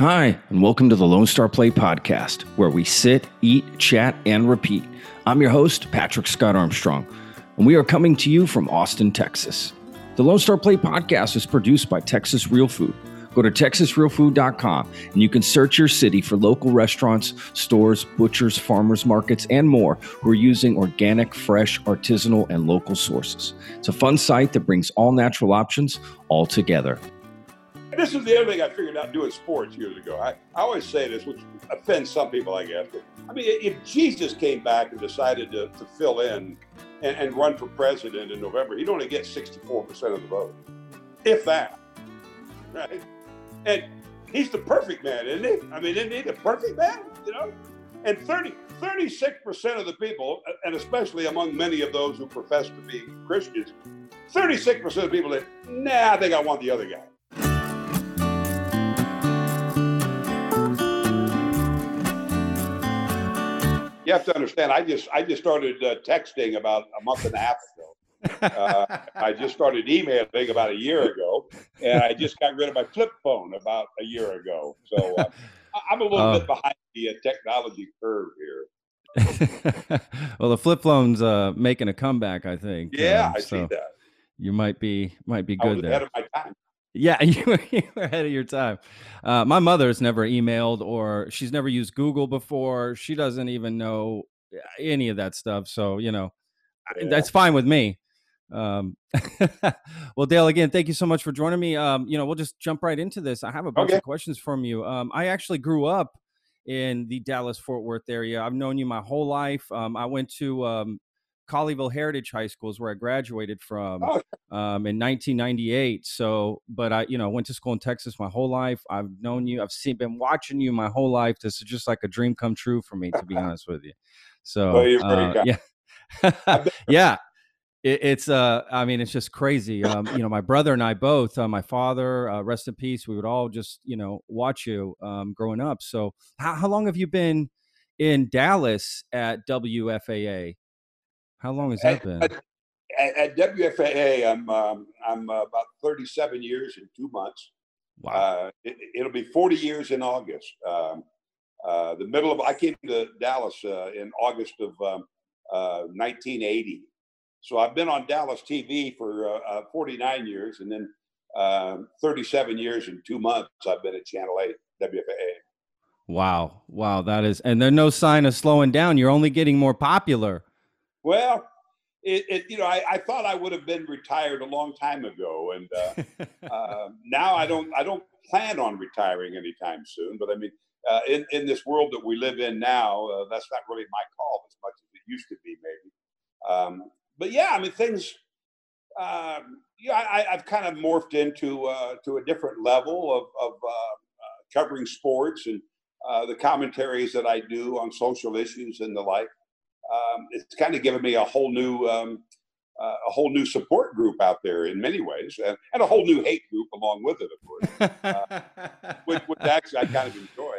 Hi, and welcome to the Lone Star Plate Podcast, where we sit, eat, chat, and repeat. I'm your host, Patrick Scott Armstrong, and we are coming to you from Austin, Texas. The Lone Star Plate Podcast is produced by Texas Real Food. Go to texasrealfood.com and you can search your city for local restaurants, stores, butchers, farmers markets, and more who are using organic, fresh, artisanal, and local sources. It's a fun site that brings all natural options all together. This is the other thing I figured out doing sports years ago. I, I always say this, which offends some people, I guess. But, I mean, if Jesus came back and decided to, to fill in and, and run for president in November, he'd only get 64% of the vote, if that. Right? And he's the perfect man, isn't he? I mean, isn't he the perfect man? You know? And 30, 36% of the people, and especially among many of those who profess to be Christians, 36% of people that, nah, I think I want the other guy. You have to understand. I just I just started uh, texting about a month and a half ago. Uh, I just started emailing about a year ago, and I just got rid of my flip phone about a year ago. So uh, I'm a little uh, bit behind the uh, technology curve here. well, the flip phone's uh, making a comeback, I think. Yeah, um, I so see that. You might be might be good there. Ahead of my time. Yeah, you were, you were ahead of your time. Uh, my mother's never emailed or she's never used Google before. She doesn't even know uh, any of that stuff. So, you know, yeah. that's fine with me. Um, well, Dale, again, thank you so much for joining me. Um, you know, we'll just jump right into this. I have a bunch okay. of questions from you. Um, I actually grew up in the Dallas Fort Worth area. I've known you my whole life. Um, I went to um, Colleyville Heritage High School is where I graduated from oh. um, in 1998. So, but I, you know, went to school in Texas my whole life. I've known you. I've seen, been watching you my whole life. This is just like a dream come true for me, to be honest with you. So, uh, yeah, yeah. It, it's, uh, I mean, it's just crazy. Um, you know, my brother and I both, uh, my father, uh, rest in peace. We would all just, you know, watch you um, growing up. So, how, how long have you been in Dallas at WFAA? How long has that at, been? At, at, WFAA, I'm um, I'm uh, about 37 years in two months. Wow. Uh, it, will be 40 years in August. Um, uh, the middle of I came to Dallas uh, in August of um, 1980. Uh, so I've been on Dallas TV for uh, 49 years, and then um, 37 years in two months. I've been at Channel 8 WFAA. Wow, wow, that is, and there's no sign of slowing down. You're only getting more popular. Well, it, it, you know, I, I, thought I would have been retired a long time ago, and uh, uh, now I don't. I don't plan on retiring anytime soon. But I mean, uh, in in this world that we live in now, uh, that's not really my call as much as it used to be, maybe. Um, but yeah, I mean, things. Um, yeah, I, have kind of morphed into uh, to a different level of, of uh, covering sports and the commentaries that I do on social issues and the like um, it's kind of given me a whole new um, uh, a whole new support group out there in many ways, and, and a whole new hate group along with it, of course, uh, which, which, actually I kind of enjoy.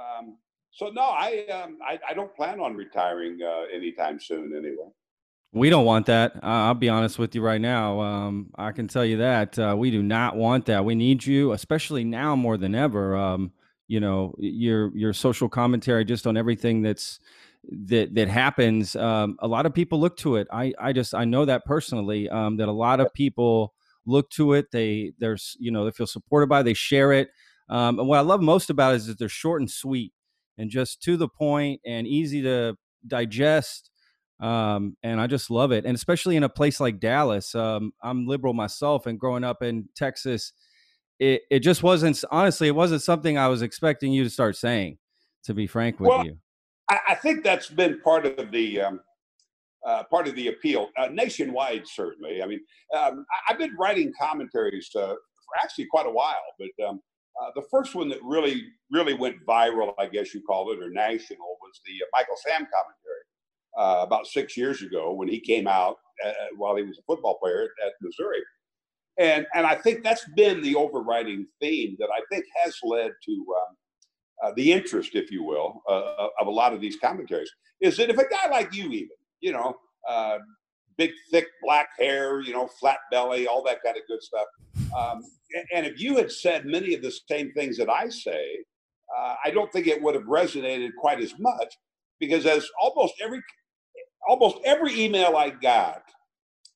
Um, so no, I, um, I, I don't plan on retiring uh, anytime soon, anyway. We don't want that. I'll be honest with you right now. Um, I can tell you that uh, we do not want that. We need you, especially now more than ever. Um, you know, your your social commentary just on everything that's that that happens um, a lot of people look to it. I i just i know that personally um, that a lot of people look to it. They there's you know they feel supported by it, they share it. Um, and what i love most about it is that they're short and sweet and just to the point and easy to digest um, and i just love it. And especially in a place like dallas um, i'm liberal myself and growing up in texas it, it just wasn't honestly it wasn't something i was expecting you to start saying to be frank with well, you I, I think that's been part of the um, uh, part of the appeal uh, nationwide. Certainly, I mean, um, I, have been writing commentaries uh, for actually quite a while, but um, uh, the first one that really really went viral, I guess you call it, or national, was the uh, Michael Sam commentary about six years ago when he came out while he was a football player at Missouri. And, and I think that's been the overriding theme that I think has led to um, uh, the interest, if you will, uh, of a lot of these commentaries is that if a guy like you, even, you know, uh, big, thick black hair, you know, flat belly, all that kind of good stuff, Um, and if you had said many of the same things that I say, uh, I don't think it would have resonated quite as much because as almost every almost every email I got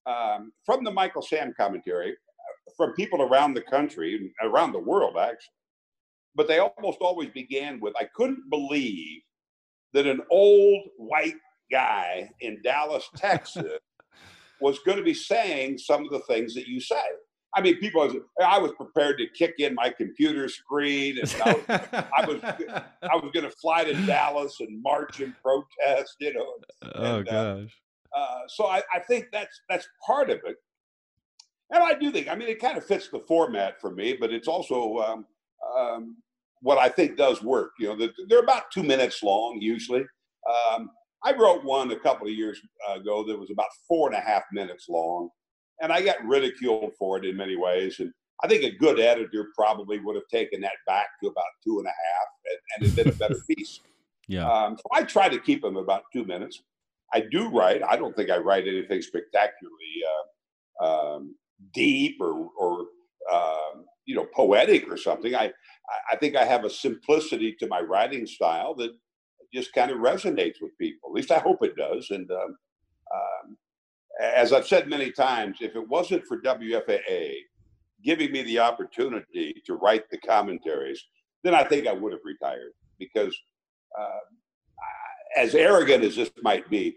um, from the Michael Sam commentary uh, from people around the country, around the world actually, but they almost always began with, "I couldn't believe that an old white guy in Dallas, Texas, was going to be saying some of the things that you say." I mean, people, was, I was prepared to kick in my computer screen, and I was, I was, I was going to fly to Dallas and march and protest, you know. Oh and, uh, gosh. Uh, uh, so I, I think that's that's part of it, and I do think, I mean, it kind of fits the format for me, but it's also um, um, what I think does work. You know, they're about two minutes long usually. Um, I wrote one a couple of years ago that was about four and a half minutes long and I got ridiculed for it in many ways. And I think a good editor probably would have taken that back to about two and a half and, and it been a better piece. Yeah. Um, so I try to keep them about two minutes. I do write. I don't think I write anything spectacularly uh, um, deep or, or um, you know, poetic or something. I, I think I have a simplicity to my writing style that just kind of resonates with people. At least I hope it does. And um, um as I've said many times, if it wasn't for WFAA giving me the opportunity to write the commentaries, then I think I would have retired because, uh, as arrogant as this might be,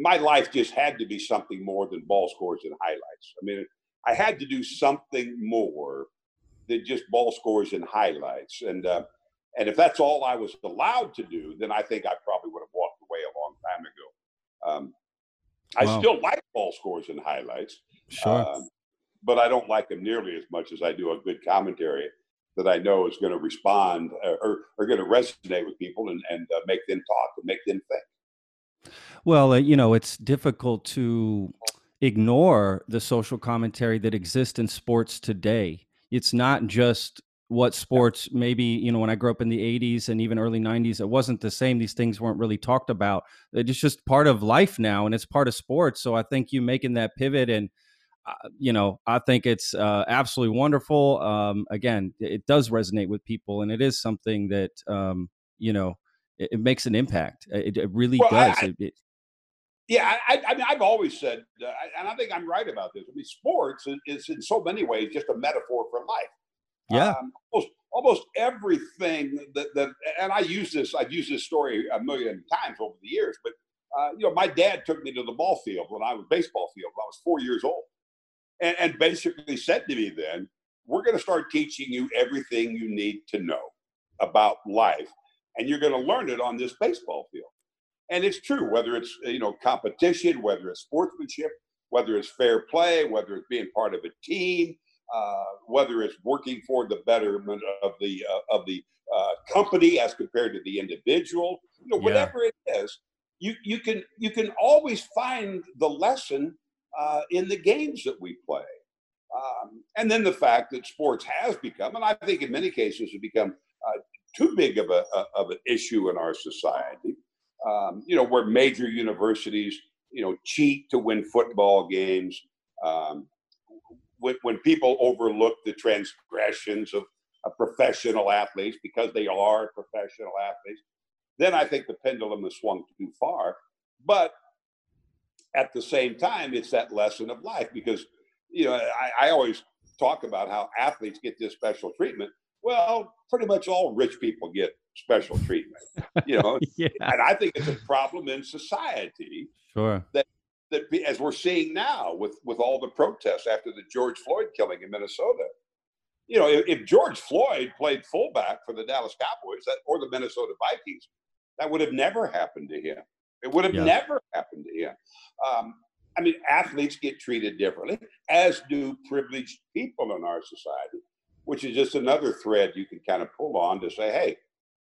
my life just had to be something more than ball scores and highlights. I mean, I had to do something more than just ball scores and highlights. And uh, and if that's all I was allowed to do, then I think I probably would have walked away a long time ago. Um, I wow. still like ball scores and highlights. Sure. Um, but I don't like them nearly as much as I do a good commentary that I know is going to respond uh, or, or going to resonate with people and, and uh, make them talk and make them think. Well, uh, you know, it's difficult to ignore the social commentary that exists in sports today. It's not just what sports maybe you know when i grew up in the 80s and even early 90s it wasn't the same these things weren't really talked about. It's just part of life now and it's part of sports so i think you making that pivot and uh, you know i think it's uh, absolutely wonderful um, again it does resonate with people and it is something that um, you know it, it, makes an impact. It, it really well, does I, it, yeah, I, I, mean, I've always said, uh, and I think I'm right about this. I mean, sports is, is in so many ways just a metaphor for life. Yeah. Um, almost, almost everything that, that, and I use this, I've used this story a million times over the years, but, uh, you know, my dad took me to the ball field when I was baseball field when I was four years old and, and basically said to me then, we're going to start teaching you everything you need to know about life. And you're going to learn it on this baseball field. And it's true, whether it's, you know, competition, whether it's sportsmanship, whether it's fair play, whether it's being part of a team, uh, whether it's working for the betterment of the uh, of the uh, company as compared to the individual, you know, whatever yeah. it is, you you can you can always find the lesson uh, in the games that we play. Um, and then the fact that sports has become, and I think in many cases, has become uh, too big of a, of an issue in our society. Um, you know, where major universities, you know, cheat to win football games. Um, when, when people overlook the transgressions of, of professional athletes because they are professional athletes, then I think the pendulum has swung too far. But at the same time, it's that lesson of life because, you know, I, I always talk about how athletes get this special treatment. Well, pretty much all rich people get special treatment, you know, yeah. and I think it's a problem in society. Sure. That that as we're seeing now with with all the protests after the George Floyd killing in Minnesota. You know, if, if George Floyd played fullback for the Dallas Cowboys that, or the Minnesota Vikings, that would have never happened to him. It would have yeah. never happened to him. Um, I mean, athletes get treated differently, as do privileged people in our society, which is just another thread you can kind of pull on to say, hey,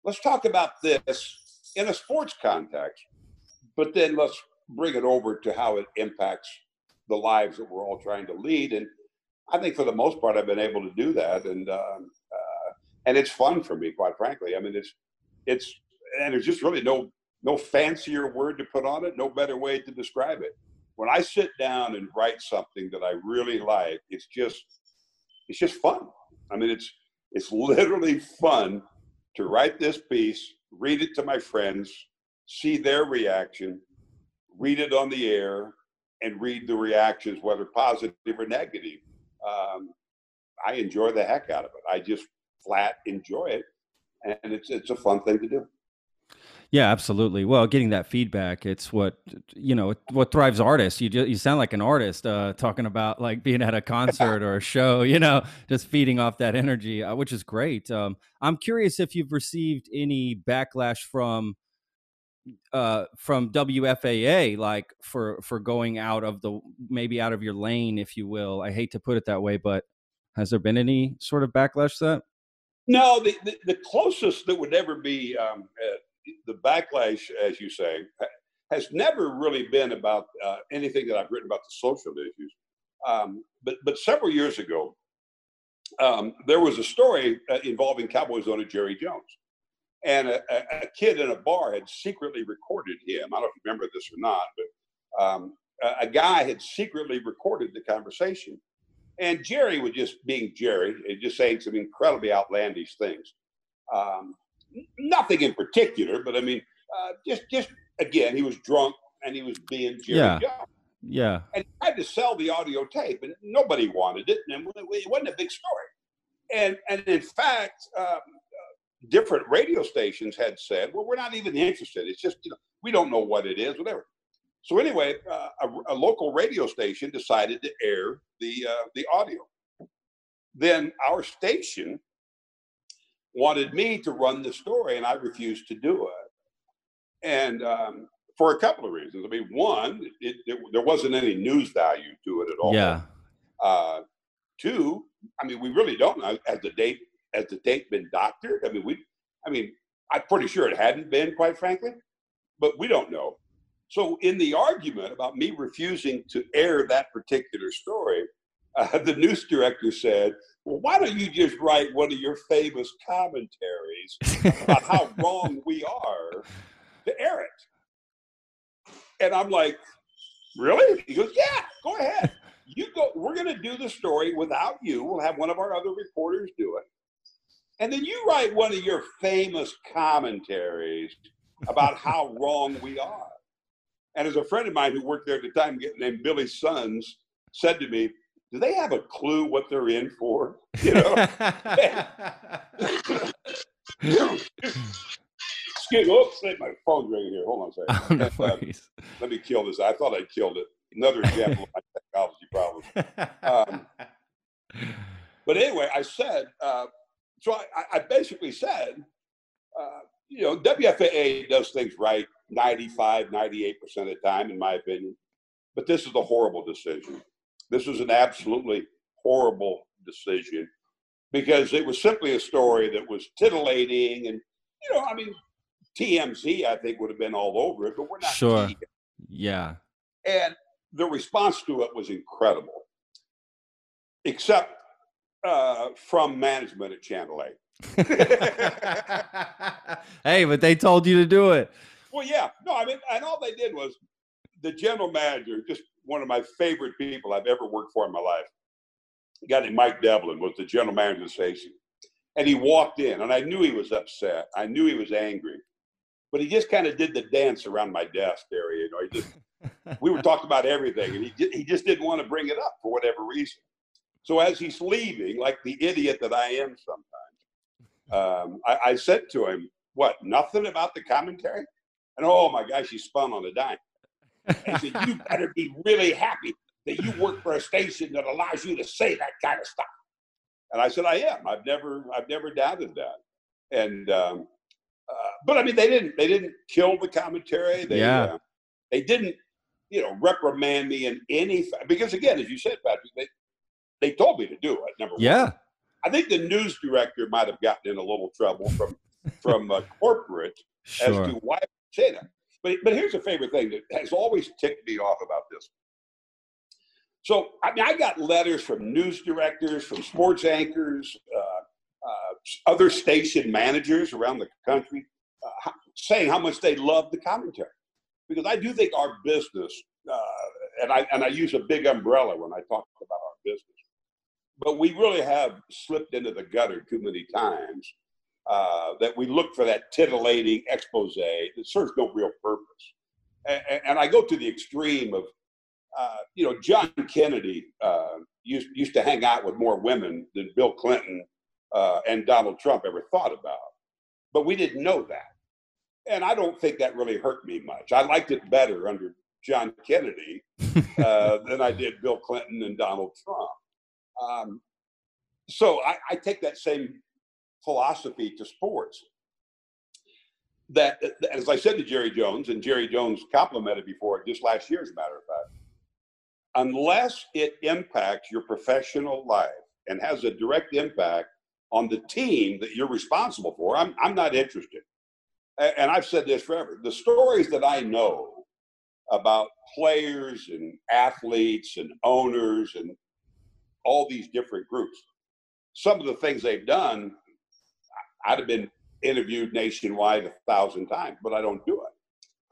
let's talk about this in a sports context, but then let's bring it over to how it impacts the lives that we're all trying to lead. And I think for the most part, I've been able to do that, and um, uh, and it's fun for me, quite frankly. I mean, it's it's and there's just really no no fancier word to put on it, no better way to describe it. When I sit down and write something that I really like, it's just it's just fun. I mean, it's it's literally fun to write this piece, read it to my friends, see their reaction, read it on the air, and read the reactions, whether positive or negative. Um, I enjoy the heck out of it. I just flat enjoy it, and it's it's a fun thing to do. Yeah, absolutely. Well, getting that feedback, it's what you know, what thrives artists. You just, you sound like an artist uh, talking about like being at a concert or a show. You know, just feeding off that energy, uh, which is great. Um, I'm curious if you've received any backlash from uh, from WFAA, like for for going out of the maybe out of your lane, if you will. I hate to put it that way, but has there been any sort of backlash to that? No, the, the, the closest that would ever be um, the backlash, as you say, has never really been about uh, anything that I've written about the social issues. Um, but but several years ago, um, there was a story uh, involving Cowboys owner Jerry Jones, and a, a, kid in a bar had secretly recorded him. I don't know if you remember this or not, but um, a, a guy had secretly recorded the conversation and Jerry was just being Jerry, and just saying some incredibly outlandish things. Um, nothing in particular, but I mean, uh, just just again, he was drunk and he was being Jerry yeah. Jones. Yeah. And he tried to sell the audio tape, and nobody wanted it, and it wasn't a big story. And and in fact, um, uh, different radio stations had said, "Well, we're not even interested. It's just you know we don't know what it is, whatever." So anyway, uh, a, a, local radio station decided to air the uh, the audio. Then our station wanted me to run the story, and I refused to do it. And um, for a couple of reasons. I mean, one, it, it, there wasn't any news value to it at all. Yeah. Uh, two, I mean, we really don't know. Has the date has the date been doctored? I mean, we, I mean, I'm pretty sure it hadn't been, quite frankly, but we don't know. So, in the argument about me refusing to air that particular story, uh, the news director said, Well, why don't you just write one of your famous commentaries about how wrong we are to air it? And I'm like, Really? He goes, Yeah, go ahead. You go, we're going to do the story without you. We'll have one of our other reporters do it. And then you write one of your famous commentaries about how wrong we are. And as a friend of mine who worked there at the time, named Billy Sons, said to me, "Do they have a clue what they're in for?" You know. Excuse me. Oops, my phone's ringing here. Hold on a second. Oh, no uh, let me kill this. I thought I killed it. Another example of my technology problems. Um, but anyway, I said, uh, so I, I, basically said, uh, you know, WFAA does things right 95, 98% of the time, in my opinion. But this is a horrible decision. This was an absolutely horrible decision because it was simply a story that was titillating. And, you know, I mean, TMZ, I think, would have been all over it, but we're not. Sure. Yeah. And the response to it was incredible, except uh, from management at Channel 8. hey, but they told you to do it. Well, yeah. No, I mean, and all they did was the general manager, just one of my favorite people I've ever worked for in my life. A guy named Mike Devlin was the general manager of the station. And he walked in, and I knew he was upset. I knew he was angry. But he just kind of did the dance around my desk area. You know, he just, we were talking about everything, and he, he just didn't want to bring it up for whatever reason. So as he's leaving, like the idiot that I am sometimes, um, I, I said to him, What, nothing about the commentary? And oh my gosh, he spun on a dime. He said, You better be really happy that you work for a station that allows you to say that kind of stuff. And I said, I am. I've never, I've never doubted that. And, um, uh, but I mean, they didn't, they didn't kill the commentary. They, yeah. Uh, they didn't, you know, reprimand me in any, because again, as you said, Patrick, they, they told me to do it. Number yeah. one. I think the news director might have gotten in a little trouble from, from uh, corporate sure. as to why say that. But, but here's a favorite thing that has always ticked me off about this. So, I mean, I got letters from news directors, from sports anchors, uh, uh, other station managers around the country uh, saying how much they love the commentary. Because I do think our business, uh, and, I, and I use a big umbrella when I talk about our business, but we really have slipped into the gutter too many times uh, that we look for that titillating expose that serves no real purpose. And, and I go to the extreme of, uh, you know, John Kennedy uh, used, used to hang out with more women than Bill Clinton uh, and Donald Trump ever thought about. But we didn't know that. And I don't think that really hurt me much. I liked it better under John Kennedy uh, than I did Bill Clinton and Donald Trump. Um, so I, I, take that same philosophy to sports. That, as I said to Jerry Jones, and Jerry Jones complimented before just last year, as a matter of fact, unless it impacts your professional life and has a direct impact on the team that you're responsible for, I'm, I'm not interested. And I've said this forever. The stories that I know about players and athletes and owners and all these different groups. Some of the things they've done, I'd have been interviewed nationwide a thousand times, but I don't do it.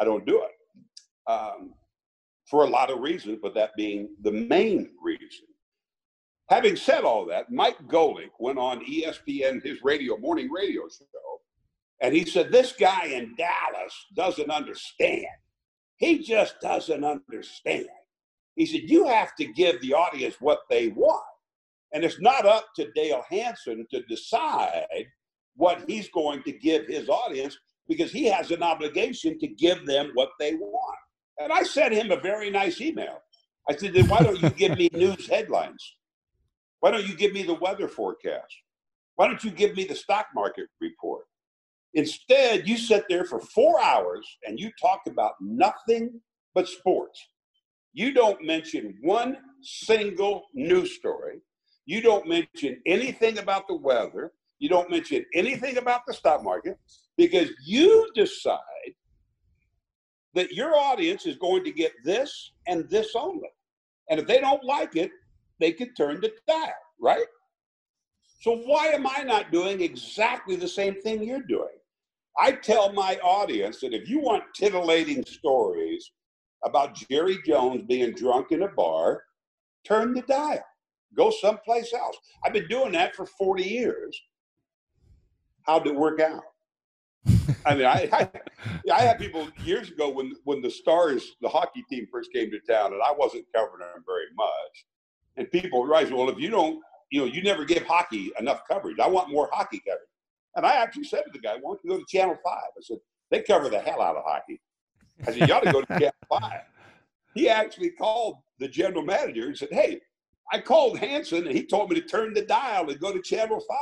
I don't do it um, for a lot of reasons, but that being the main reason. Having said all that, Mike Golic went on ESPN, his radio morning radio show, and he said, This guy in Dallas doesn't understand. He just doesn't understand. He said, You have to give the audience what they want. And it's not up to Dale Hansen to decide what he's going to give his audience because he has an obligation to give them what they want. And I sent him a very nice email. I said, Then why don't you give me news headlines? Why don't you give me the weather forecast? Why don't you give me the stock market report? Instead, you sit there for four hours and you talk about nothing but sports. You don't mention one single news story. You don't mention anything about the weather. You don't mention anything about the stock market because you decide that your audience is going to get this and this only. And if they don't like it, they can turn the dial, right? So why am I not doing exactly the same thing you're doing? I tell my audience that if you want titillating stories about Jerry Jones being drunk in a bar, turn the dial. Go someplace else. I've been doing that for 40 years. How'd it work out? I mean, I, I, I had people years ago when when the Stars, the hockey team, first came to town, and I wasn't covering them very much. And people realized, well, if you don't, you know, you never give hockey enough coverage. I want more hockey coverage. And I actually said to the guy, why don't you go to Channel 5? I said, they cover the hell out of hockey. I said, you ought to go to Channel 5. He actually called the general manager and said, hey, I called Hansen and he told me to turn the dial and go to Channel 5.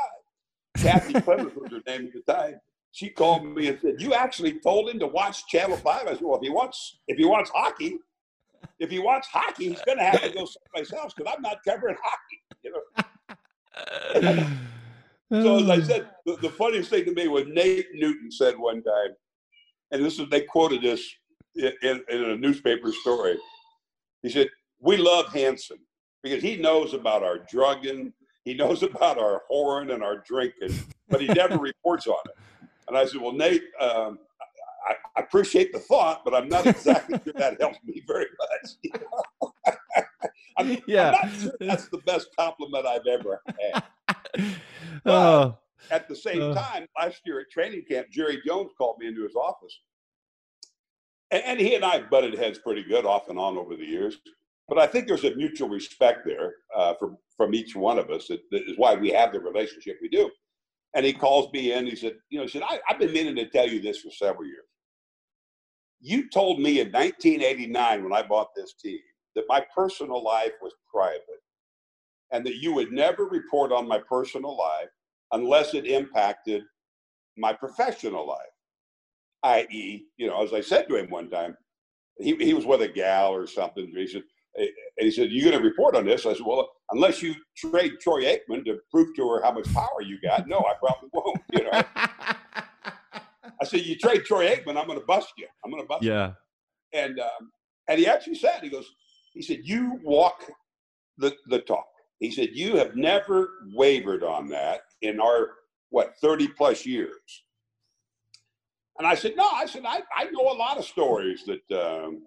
Kathy Clemens was her name at the time. She called me and said, you actually told him to watch Channel 5? I said, well, if he wants, if he wants hockey, if he wants hockey, he's going to have to go someplace else because I'm not covering hockey. You know? So as I said, the, the, funniest thing to me was Nate Newton said one time, and this is they quoted this in, in, in a newspaper story. He said, "We love Hansen because he knows about our drugging, he knows about our whoring and our drinking, but he never reports on it." And I said, "Well, Nate, um, I, I, appreciate the thought, but I'm not exactly sure that helps me very much." You know? I'm, yeah. Sure that's the best compliment I've ever had. But oh. at the same oh. time, last year at training camp, Jerry Jones called me into his office. And, and he and I butted heads pretty good off and on over the years. But I think there's a mutual respect there uh, from, from each one of us. That, that is why we have the relationship we do. And he calls me in. He said, You know, he said, I, I've been meaning to tell you this for several years. You told me in 1989 when I bought this team that my personal life was private and that you would never report on my personal life unless it impacted my professional life. I.e., you know, as I said to him one time, he, he was with a gal or something. He said, and he said, You're going to report on this?" I said, "Well, unless you trade Troy Aikman to prove to her how much power you got, no, I probably won't." You know. I said, "You trade Troy Aikman, I'm going to bust you. I'm going to bust yeah. you." And um, and he actually said, he goes, he said, "You walk the the talk." He said, You have never wavered on that in our, what, 30 plus years. And I said, No, I said, I, I know a lot of stories that, um,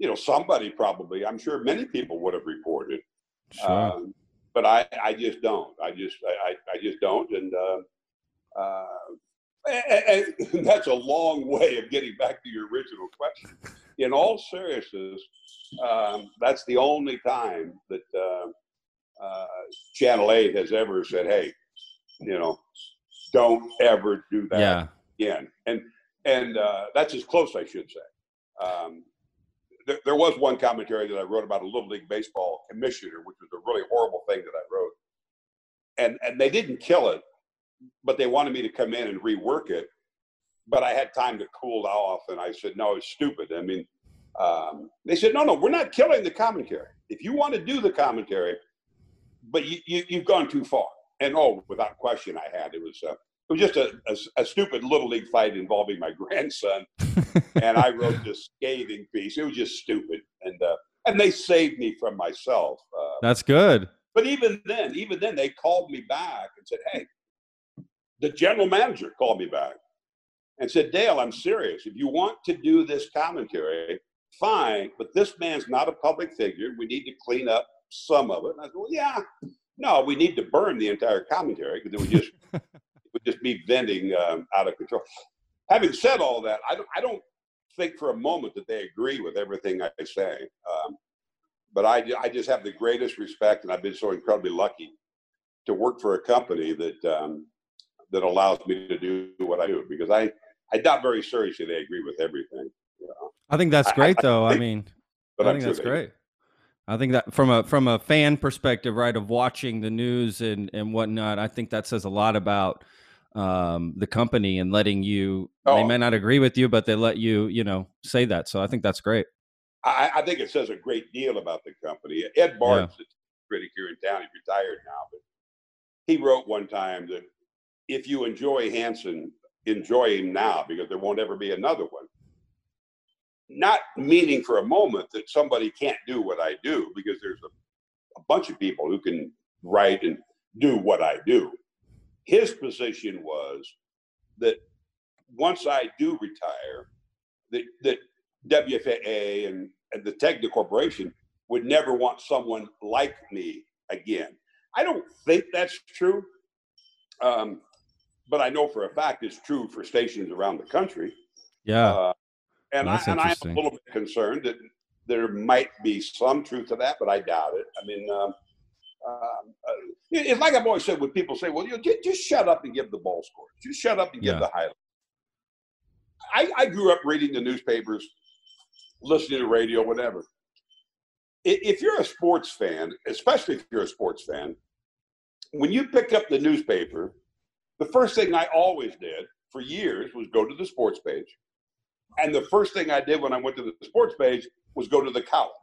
you know, somebody probably, I'm sure many people would have reported. Sure. Um, but I, I just don't. I just I, I just don't, and uh, uh, and, and that's a long way of getting back to your original question. In all seriousness, um, that's the only time that uh, uh, Channel 8 has ever said, hey, you know, don't ever do that Yeah. again. And and uh, that's as close, I should say. Um, there, there was one commentary that I wrote about a Little League Baseball commissioner, which was a really horrible thing that I wrote. And and they didn't kill it, but they wanted me to come in and rework it. But I had time to cool off, and I said, no, it's stupid. I mean, um, they said, no, no, we're not killing the commentary. If you want to do the commentary, but you, you, you've gone too far. And oh, without question, I had. It was uh, it was just a, a, a stupid little league fight involving my grandson, and I wrote this scathing piece. It was just stupid, and uh, and they saved me from myself. Uh, That's good. but even then, even then, they called me back and said, "Hey, the general manager called me back and said, Dale, I'm serious. If you want to do this commentary, fine, but this man's not a public figure. We need to clean up some of it." And I said, "Well, yeah, no, we need to burn the entire commentary because it would just would just be venting um, out of control." Having said all that, I don't, I don't think for a moment that they agree with everything I say. Um, but I, I just have the greatest respect, and I've been so incredibly lucky to work for a company that um, that allows me to do what I do. Because I, I doubt very seriously they agree with everything. You know? I think that's great, I though. I think- mean, But I think sure that's do. great. I think that from a from a fan perspective, right, of watching the news and and whatnot, I think that says a lot about um, the company and letting you. They Oh. may not agree with you, but they let you, you know, say that. So I think that's great. I, I think it says a great deal about the company. Ed Barnes, the critic here in town, he's retired now, but he wrote one time that if you enjoy Hansen, enjoy him now because there won't ever be another one. Not meaning for a moment that somebody can't do what I do because there's a, a bunch of people who can write and do what I do. His position was that once I do retire, that, that WFAA and, and the Tegna Corporation would never want someone like me again. I don't think that's true, um, but I know for a fact it's true for stations around the country. Yeah. Uh, and, I and I'm a little bit concerned that there might be some truth to that, but I doubt it. I mean, um, um, uh, it's like I've always said when people say, well, you know, just, just shut up and give the ball scores. Just shut up and give Yeah. the highlights. I, I grew up reading the newspapers, listening to radio, whatever. If you're a sports fan, especially if you're a sports fan, when you pick up the newspaper, the first thing I always did for years was go to the sports page. And the first thing I did when I went to the sports page was go to the columns.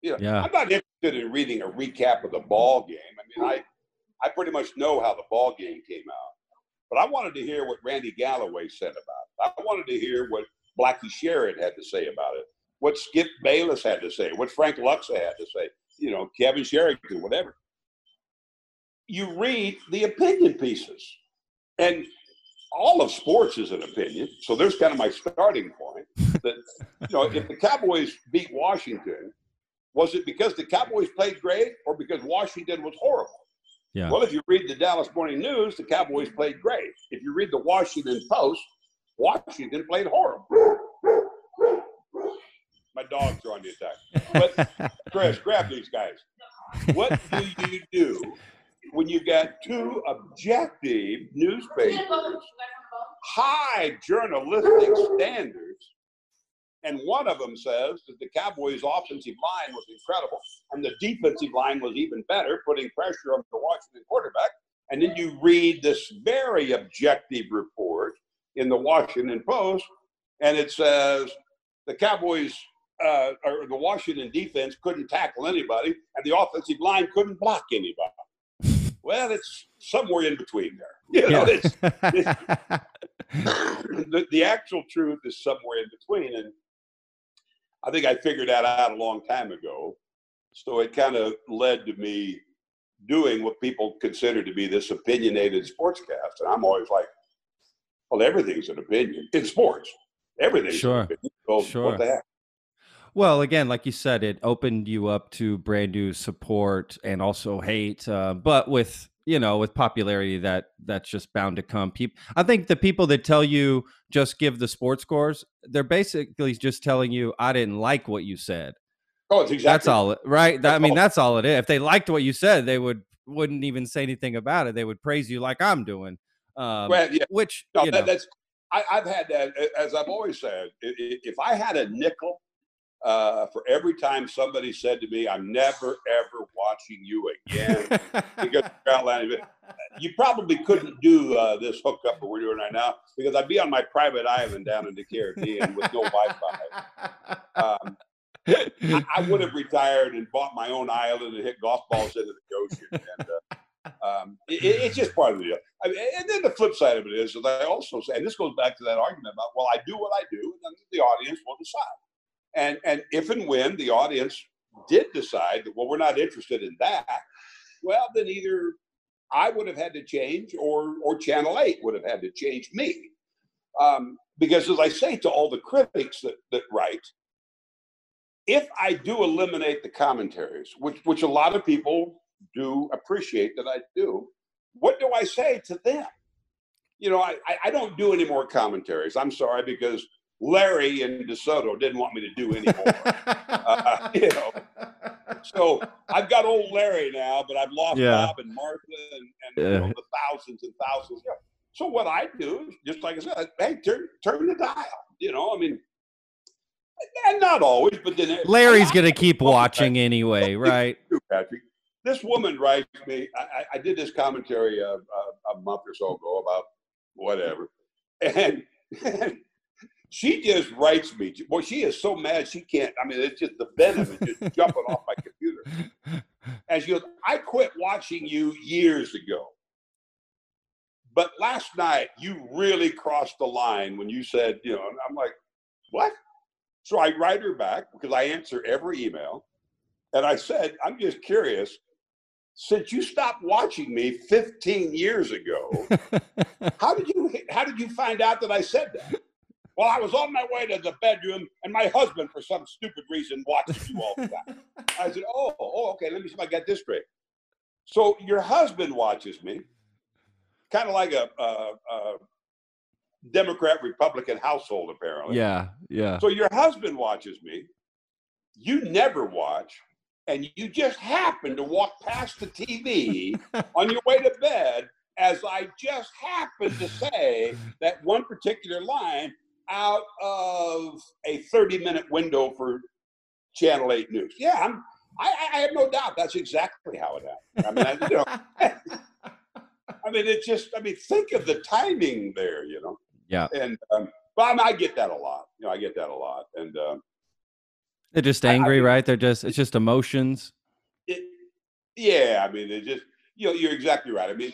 You know, Yeah. I'm not interested in reading a recap of the ball game. I mean, I, I pretty much know how the ball game came out. But I wanted to hear what Randy Galloway said about it. I wanted to hear what Blackie Sherrod had to say about it, what Skip Bayless had to say, what Frank Luksa had to say, you know, Kevin Sherrington, whatever. You read the opinion pieces. And all of sports is an opinion. So there's kind of my starting point that, you know, if the Cowboys beat Washington, was it because the Cowboys played great or because Washington was horrible? Yeah. Well, if you read the Dallas Morning News, the Cowboys played great. If you read the Washington Post, Washington played horrible. My dogs are on the attack. But Chris, grab these guys. What do you do when you've got two objective newspapers, high journalistic standards, and one of them says that the Cowboys' offensive line was incredible, and the defensive line was even better, putting pressure on the Washington quarterback. And then you read this very objective report in the Washington Post, and it says the Cowboys uh, or the Washington defense couldn't tackle anybody, and the offensive line couldn't block anybody. Well, it's somewhere in between there. You know, it's, the, the actual truth is somewhere in between. And I think I figured that out a long time ago. So it kind of led to me doing what people consider to be this opinionated sportscast. And I'm always like, well, everything's an opinion in sports. Everything's Sure. an opinion. So Sure. what the heck? Well, again, like you said, it opened you up to brand new support and also hate. Uh, but with you know, with popularity, that that's just bound to come. People, I think the people that tell you just give the sports scores, they're basically just telling you, I didn't like what you said. Oh, it's exactly that's all, right? That, I mean, that's all it is. If they liked what you said, they would wouldn't even say anything about it. They would praise you like I'm doing. Um, well, yeah. Which no, that, that's I, have had that as I've always said. If I had a nickel uh, for every time somebody said to me, "I'm never ever watching you again," because you probably couldn't do uh, this hookup that we're doing right now because I'd be on my private island down in the Caribbean with no Wi-Fi. Um, I, I, would have retired and bought my own island and hit golf balls into the ocean. And, uh, um, it, it's just part of the deal. I mean, and then the flip side of it is that I also say, and this goes back to that argument about, well, I do what I do, and then the audience will decide. And and if and when the audience did decide that, well, we're not interested in that, well, then either I would have had to change, or or Channel Eight would have had to change me. Um, because as I say to all the critics that that write, if I do eliminate the commentaries, which which a lot of people do appreciate that I do, what do I say to them? You know, I, I don't do any more commentaries. I'm sorry because Larry and DeSoto didn't want me to do anymore. uh, you know, so I've got old Larry now, but I've lost yeah. Bob and Martha and, and yeah. you know, the thousands and thousands. Yeah. So what I do is just like I said, hey, turn turn the dial. You know, I mean, and not always, but then Larry's going to keep watching anyway, right? Patrick, this woman writes me. I, I did this commentary a, a, a, month or so ago about whatever, and, and she just writes me. Well, she is so mad she can't. I mean, it's just the venom is just jumping off my computer. And she goes, "I quit watching you years ago." But last night, you really crossed the line when you said, you know, and I'm like, what? So I write her back because I answer every email. And I said, I'm just curious since you stopped watching me 15 years ago, how did you how did you find out that I said that? Well, I was on my way to the bedroom, and my husband, for some stupid reason, watches you all the time. I said, "Oh, oh, okay. Let me see if I get this straight." So your husband watches me, kind of like a, a, a Democrat Republican household, apparently. Yeah, yeah. So your husband watches me. You never watch and you just happen to walk past the TV on your way to bed as I just happened to say that one particular line out of a 30 minute window for Channel 8 News. Yeah, I'm, I, I have no doubt that's exactly how it happened. I mean, I, you know, I mean, it's just, I mean, think of the timing there, you know? Yeah. And, um, but I, mean, I get that a lot. You know, I get that a lot. And, um, they're just angry, I, I mean, right? They're just it's just emotions. It, yeah, I mean, it just you know you're exactly right. I mean,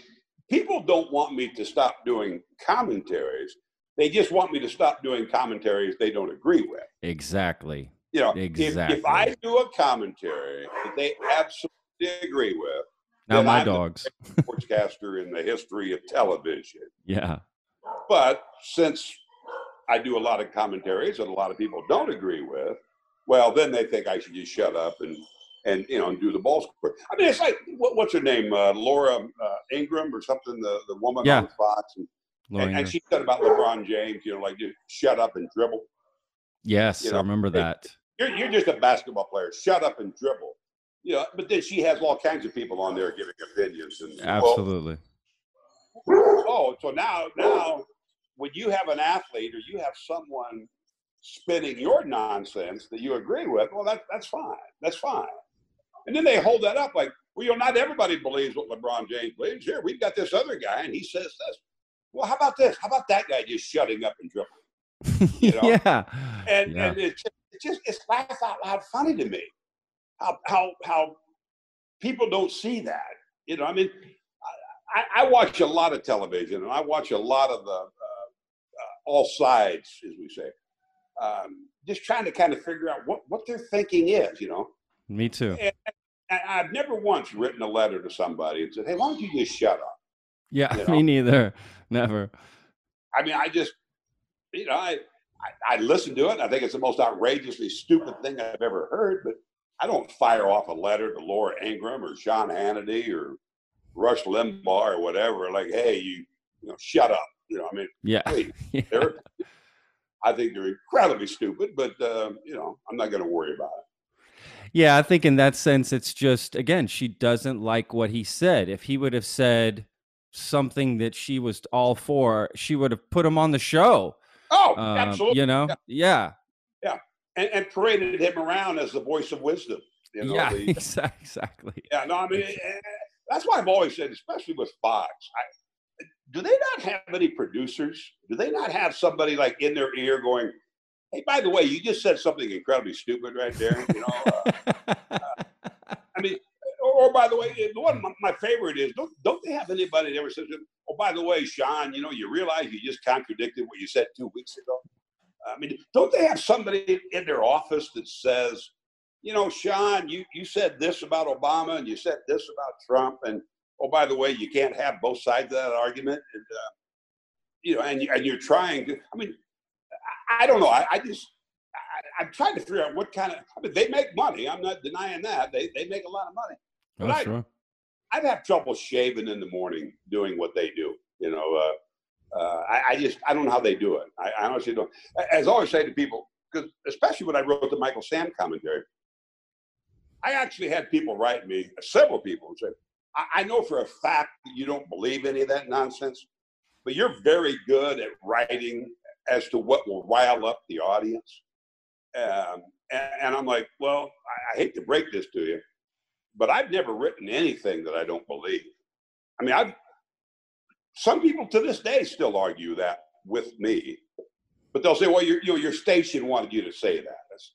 people don't want me to stop doing commentaries. They just want me to stop doing commentaries they don't agree with. Exactly. You know, exactly. If, if I do a commentary that they absolutely agree with, now my I'm dogs, sportscaster in the history of television. Yeah. But since I do a lot of commentaries that a lot of people don't agree with, well, then they think I should just shut up and and you know and do the ball score. I mean, it's like what, what's her name, uh, Laura uh, Ingraham or something, the the woman yeah. on Fox, and, and, and, she said about LeBron James, you know, like just shut up and dribble. Yes, you know? I remember that. You're you're just a basketball player. Shut up and dribble. You know, but then she has all kinds of people on there giving opinions and absolutely. Well, oh, so now now when you have an athlete or you have someone spinning your nonsense that you agree with, well, that, that's fine. That's fine. And then they hold that up like, well, you know, not everybody believes what LeBron James believes. Here, we've got this other guy, and he says this. Well, how about this? How about that guy just shutting up and dribbling? You know? yeah. And yeah. and it's just, it's just it's laugh out loud funny to me how how how people don't see that. You know, I mean, I, I watch a lot of television, and I watch a lot of the uh, uh, all sides, as we say um, just trying to kind of figure out what, what their thinking is, you know. Me too. And, I've never once written a letter to somebody and said, "Hey, why don't you just shut up?" Yeah, you know? me neither. Never. I mean, I just, you know, I I, I listen to it. I think it's the most outrageously stupid thing I've ever heard. But I don't fire off a letter to Laura Ingraham or Sean Hannity or Rush Limbaugh or whatever. Like, hey, you, you know, shut up. You know, I mean, yeah. Hey, yeah. I think they're incredibly stupid, but uh, you know, I'm not going to worry about it. Yeah, I think in that sense, it's just again, she doesn't like what he said. If he would have said something that she was all for, she would have put him on the show. Oh, um, absolutely. You know, yeah, yeah, yeah. And, and, paraded him around as the voice of wisdom. You know, yeah, the, exactly. Yeah, no, I mean, that's why I've always said, especially with Fox, I, do they not have any producers? Do they not have somebody like in their ear going, "Hey, by the way, you just said something incredibly stupid right there." You know, uh, uh, or, by the way, the one my, my, favorite is don't don't they have anybody that ever says, "Oh, by the way, Sean, you know, you realize you just contradicted what you said two weeks ago." I mean, don't they have somebody in their office that says, you know, Sean, you, you said this about Obama and you said this about Trump, and oh, by the way, you can't have both sides of that argument, and uh, you know, and and you're trying to. I mean, I, I don't know. I, I just I, am trying to figure out what kind of. I mean, they make money. I'm not denying that. They they make a lot of money. But oh, I, sure. I'd have trouble shaving in the morning doing what they do. You know, uh, uh, I, I, just I don't know how they do it. I, I honestly don't. As I always say to people, because especially when I wrote the Michael Sam commentary, I actually had people write me, several people, and say, I, I know for a fact that you don't believe any of that nonsense, but you're very good at writing as to what will rile up the audience. Um, and, and, I'm like, well, I, I hate to break this to you, but I've never written anything that I don't believe. I mean, I've some people to this day still argue that with me, but they'll say, "Well, your you know, your station wanted you to say that." That's,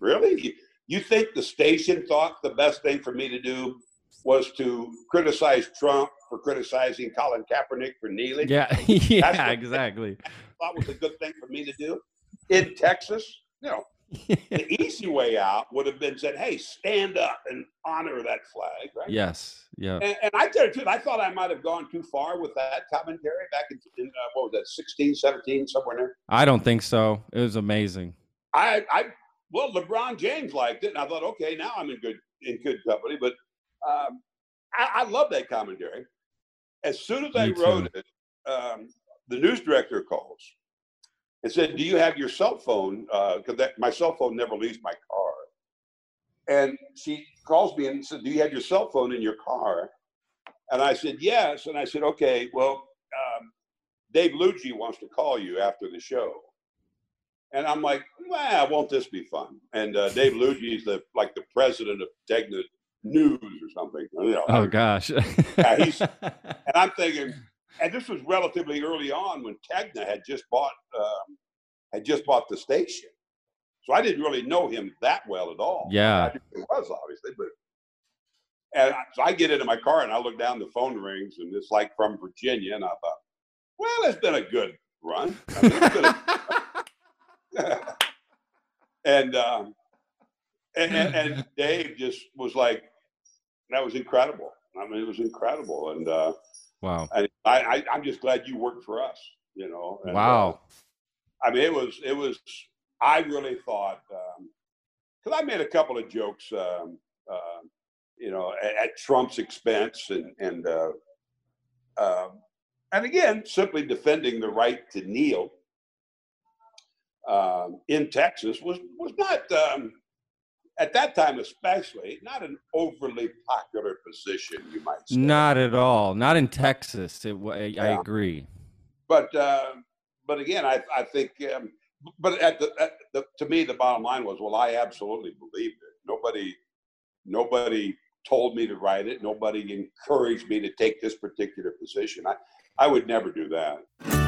really? You, you think the station thought the best thing for me to do was to criticize Trump for criticizing Colin Kaepernick for kneeling? Yeah, yeah, exactly. Thought was a good thing for me to do in Texas. You know, the easy way out would have been said, "Hey, stand up and honor that flag." Right? Yes. Yeah. And, and I tell you, I thought I might have gone too far with that commentary back in, in uh, what was that, 16, 17, somewhere there. I don't think so. It was amazing. I, I, well, LeBron James liked it, and I thought, okay, now I'm in good in good company. But um, I, I love that commentary. As soon as I wrote it, um, the news director calls and said, "Do you have your cell phone? Because uh, my cell phone never leaves my car." And she calls me and said, "Do you have your cell phone in your car?" And I said, "Yes." And I said, "Okay, well, um, Dave Lougee wants to call you after the show." And I'm like, "Well, won't this be fun?" And uh, Dave Lougee is the like the president of Tegna News or something. You know, oh gosh. yeah, he's, and I'm thinking, and this was relatively early on when Tegna had just bought um, had just bought the station, so I didn't really know him that well at all. Yeah, it was obviously, but and so I get into my car and I look down, the phone rings, and it's like from Virginia, and I thought, well, it's been a good run. I mean, a, and, um, and, and and Dave just was like, that was incredible. I mean, it was incredible, and uh, Wow. And I, I am just glad you worked for us. You know. And, wow. Uh, I mean, it was it was. I really thought because um, I made a couple of jokes, um, uh, you know, at, at, Trump's expense, and and uh, um, and again, simply defending the right to kneel um, in Texas was was not um, at that time, especially, not an overly popular position, you might say. Not at all. Not in Texas. It, I, yeah. I agree. But uh, but again, I I think. Um, but at the, at the to me, the bottom line was, well, I absolutely believed it. Nobody nobody told me to write it. Nobody encouraged me to take this particular position. I I would never do that.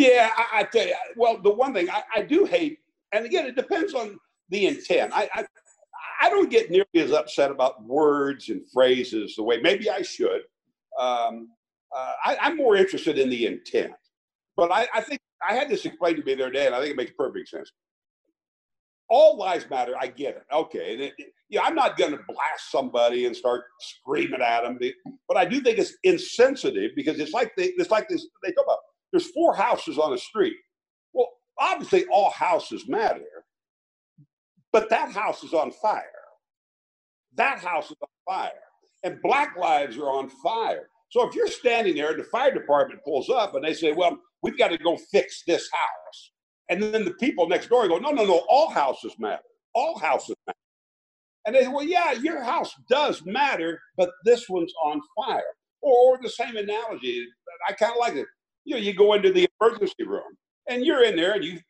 Yeah, I, I, tell you. Well, the one thing I, I, do hate, and again, it depends on the intent. I, I, I don't get nearly as upset about words and phrases the way maybe I should. Um, uh, I, am more interested in the intent. But I, I think I had this explained to me the other day, and I think it makes perfect sense. all lives matter. I get it. Okay. And it, it, yeah, I'm not going to blast somebody and start screaming at them, but I do think it's insensitive because it's like they, it's like this. They talk about there's four houses on a street. Well, obviously, all houses matter, but that house is on fire. That house is on fire, and black lives are on fire. So if you're standing there and the fire department pulls up and they say, "Well, we've got to go fix this house," and then the people next door go, "No, no, no, all houses matter. All houses matter." And they say, well, yeah, your house does matter, but this one's on fire. Or, or the same analogy, I kind of like it. You know, you go into the emergency room and you're in there and you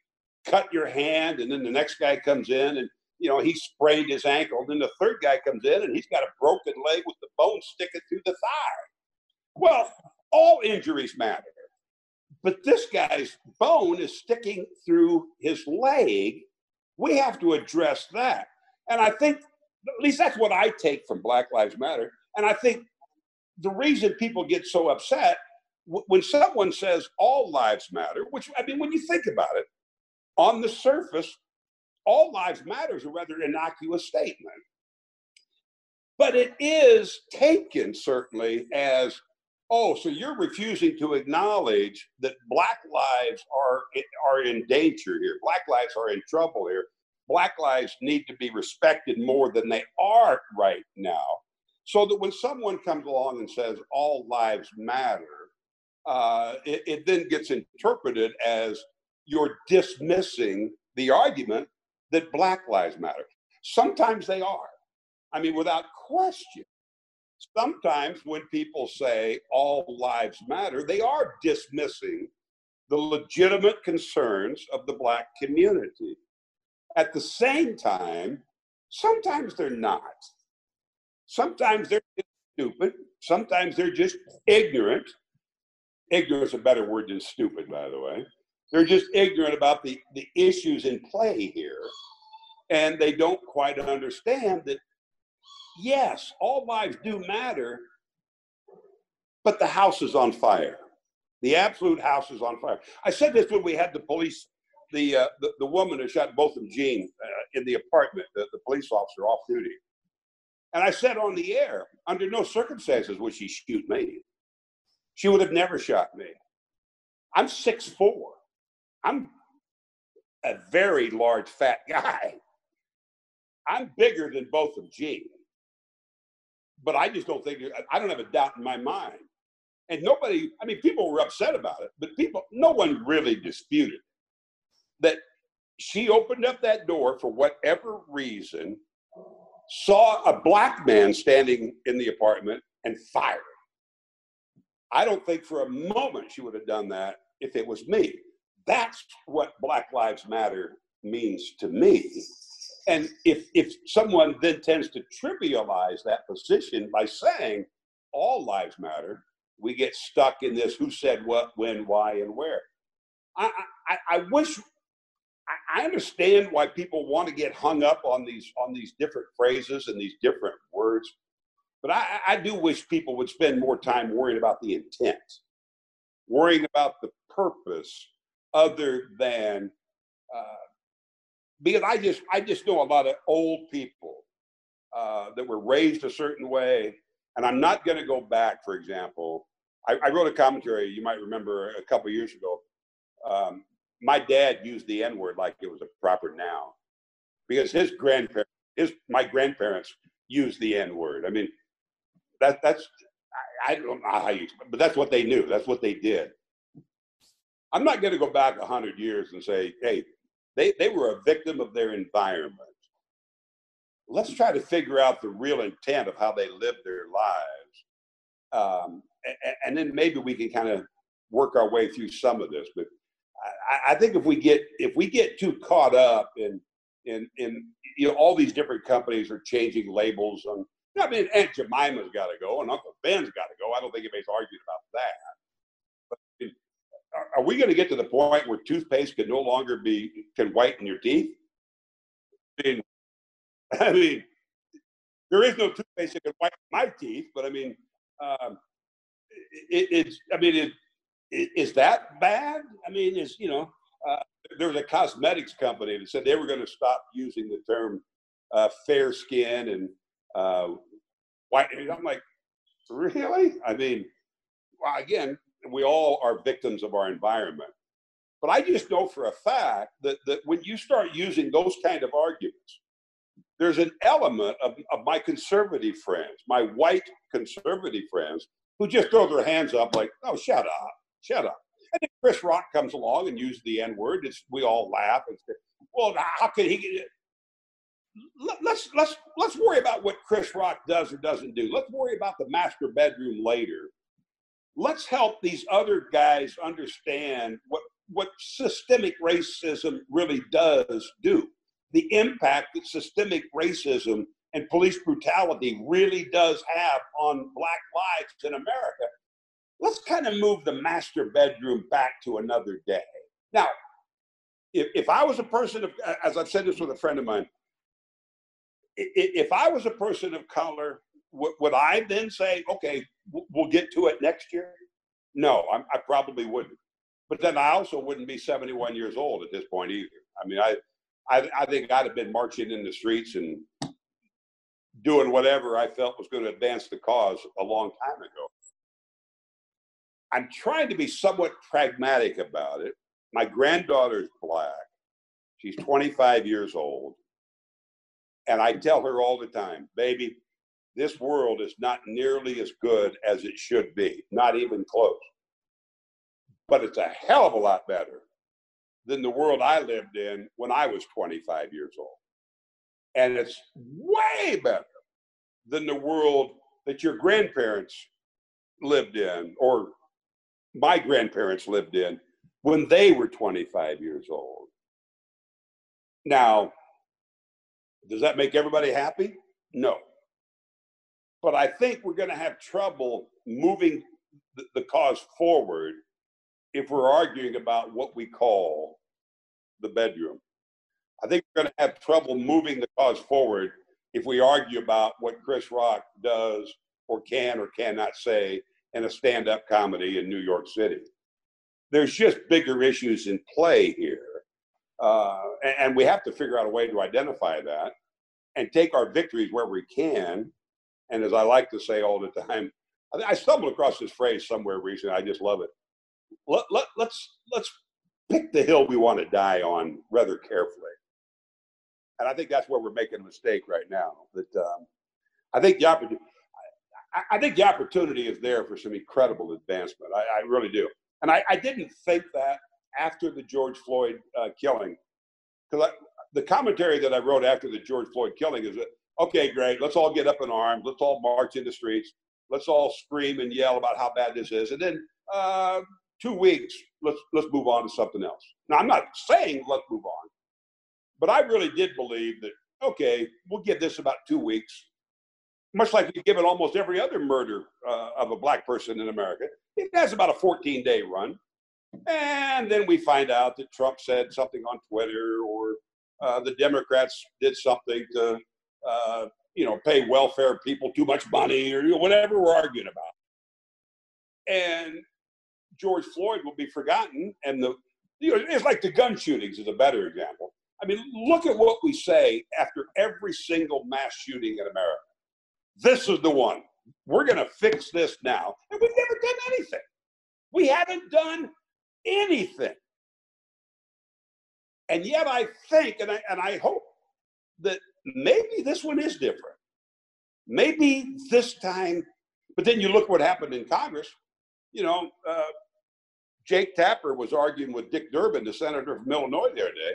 cut your hand, and then the next guy comes in and you know he sprained his ankle. And then the third guy comes in and he's got a broken leg with the bone sticking through the thigh. Well, all injuries matter, but this guy's bone is sticking through his leg. We have to address that. And I think at least that's what I take from Black Lives Matter. And I think the reason people get so upset when someone says all lives matter, which I mean, when you think about it, on the surface, all lives matter is a rather innocuous statement. But it is taken certainly as, oh, so you're refusing to acknowledge that Black lives are, are in danger here. Black lives are in trouble here. Black lives need to be respected more than they are right now. So that when someone comes along and says all lives matter, uh, it, it then gets interpreted as you're dismissing the argument that Black lives matter. Sometimes they are. I mean, without question. Sometimes when people say all lives matter, they are dismissing the legitimate concerns of the Black community. At the same time, sometimes they're not. Sometimes they're stupid. Sometimes they're just ignorant. Ignorance a better word than stupid, by the way. They're just ignorant about the, the issues in play here. And they don't quite understand that, yes, all lives do matter, but the house is on fire. The absolute house is on fire. I said this when we had the police the, uh, the, the woman who shot Botham Jean uh, in the apartment, the, the police officer off duty. And I said on the air, under no circumstances would she shoot me. She would have never shot me. I'm six four. I'm a very large, fat guy. I'm bigger than Botham Jean. But I just don't think, I don't have a doubt in my mind. And nobody, I mean, people were upset about it, but people, no one really disputed that she opened up that door for whatever reason, saw a black man standing in the apartment and fired. I don't think for a moment she would have done that if it was me. That's what Black Lives Matter means to me. And if, if someone then tends to trivialize that position by saying all lives matter, we get stuck in this who said what, when, why, and where. I, I, I wish I understand why people want to get hung up on these on these different phrases and these different words, but I, I do wish people would spend more time worrying about the intent, worrying about the purpose, other than uh, because I just I just know a lot of old people uh, that were raised a certain way, and I'm not going to go back. For example, I, I, wrote a commentary you might remember a couple years ago. Um, my dad used the N word like it was a proper noun because his grandparents, his my grandparents used the N word. I mean, that that's I, I don't know how you, but that's what they knew. That's what they did. I'm not going to go back a hundred years and say, hey, they they were a victim of their environment. Let's try to figure out the real intent of how they lived their lives, um, and, and then maybe we can kind of work our way through some of this. But I, I think if we get if we get too caught up in in in you know all these different companies are changing labels on. I mean, Aunt Jemima's got to go, and Uncle Ben's got to go. I don't think anybody's arguing about that. But are, we going to get to the point where toothpaste can no longer be can whiten your teeth? I mean, I mean, there is no toothpaste that can whiten my teeth, but I mean, um, it, it's. I mean, it, is that bad? I mean, is you know, uh, there was a cosmetics company that said they were going to stop using the term uh, fair skin and uh. And I'm like, really? I mean, well, again, we all are victims of our environment. But I just know for a fact that, that when you start using those kind of arguments, there's an element of, of my conservative friends, my white conservative friends, who just throw their hands up like, oh, shut up, shut up. And then Chris Rock comes along and uses the N word. We all laugh and say, well, how could he? Let's let's let's worry about what Chris Rock does or doesn't do. Let's worry about the master bedroom later. Let's help these other guys understand what what systemic racism really does do. The impact that systemic racism and police brutality really does have on black lives in America. Let's kind of move the master bedroom back to another day. Now, if, if I was a person of, as I've said this with a friend of mine, if I was a person of color, would I then say, okay, we'll get to it next year? No, I probably wouldn't. But then I also wouldn't be 71 years old at this point either. I mean, I, I, I think I'd have been marching in the streets and doing whatever I felt was going to advance the cause a long time ago. I'm trying to be somewhat pragmatic about it. My granddaughter's black. She's 25 years old. And I tell her all the time, baby, this world is not nearly as good as it should be, not even close. But it's a hell of a lot better than the world I lived in when I was 25 years old. And it's way better than the world that your grandparents lived in or my grandparents lived in when they were 25 years old. Now, does that make everybody happy? No. But I think we're going to have trouble moving the, the cause forward if we're arguing about what we call the bedroom. I think we're going to have trouble moving the cause forward if we argue about what Chris Rock does or can or cannot say in a stand up comedy in New York City. There's just bigger issues in play here. Uh, and, and we have to figure out a way to identify that and take our victories where we can. And as I like to say all the time, I, stumbled across this phrase somewhere recently. I just love it. Let, let, let's, let's pick the hill we want to die on rather carefully. And I think that's where we're making a mistake right now. That um, I think the opportunity, I, I, think the opportunity is there for some incredible advancement. I, I really do. And I, I, didn't think that after the George Floyd uh, killing, because the commentary that I wrote after the George Floyd killing is that okay, great, let's all get up in arms, let's all march in the streets, let's all scream and yell about how bad this is, and then uh, two weeks, let's let's move on to something else. Now, I'm not saying let's move on, but I really did believe that okay, we'll give this about two weeks, much like we give it almost every other murder uh, of a black person in America. It has about a 14 day run, and then we find out that Trump said something on Twitter, or uh, the Democrats did something to. Uh, you know, pay welfare people too much money or you know, whatever we're arguing about. And George Floyd will be forgotten, and the you know it's like the gun shootings is a better example. I mean, look at what we say after every single mass shooting in America. This is the one. We're going to fix this now, and we've never done anything. We haven't done anything. And yet, I think, and I, and I hope that maybe this one is different. Maybe this time, but then you look what happened in Congress. You know, uh, Jake Tapper was arguing with Dick Durbin, the senator from Illinois, the other day.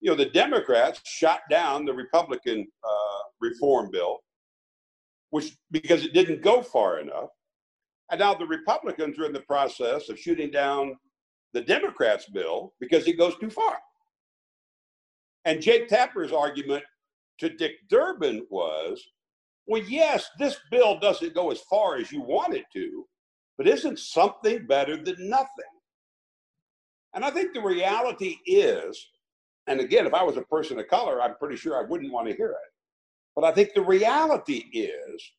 You know, the Democrats shot down the Republican uh, reform bill, which because it didn't go far enough. And now the Republicans are in the process of shooting down the Democrats' bill because it goes too far. And Jake Tapper's argument to Dick Durbin was well, yes, this bill doesn't go as far as you want it to, but isn't something better than nothing? And I think the reality is, and again, if I was a person of color, I'm pretty sure I wouldn't want to hear it. But I think the reality is,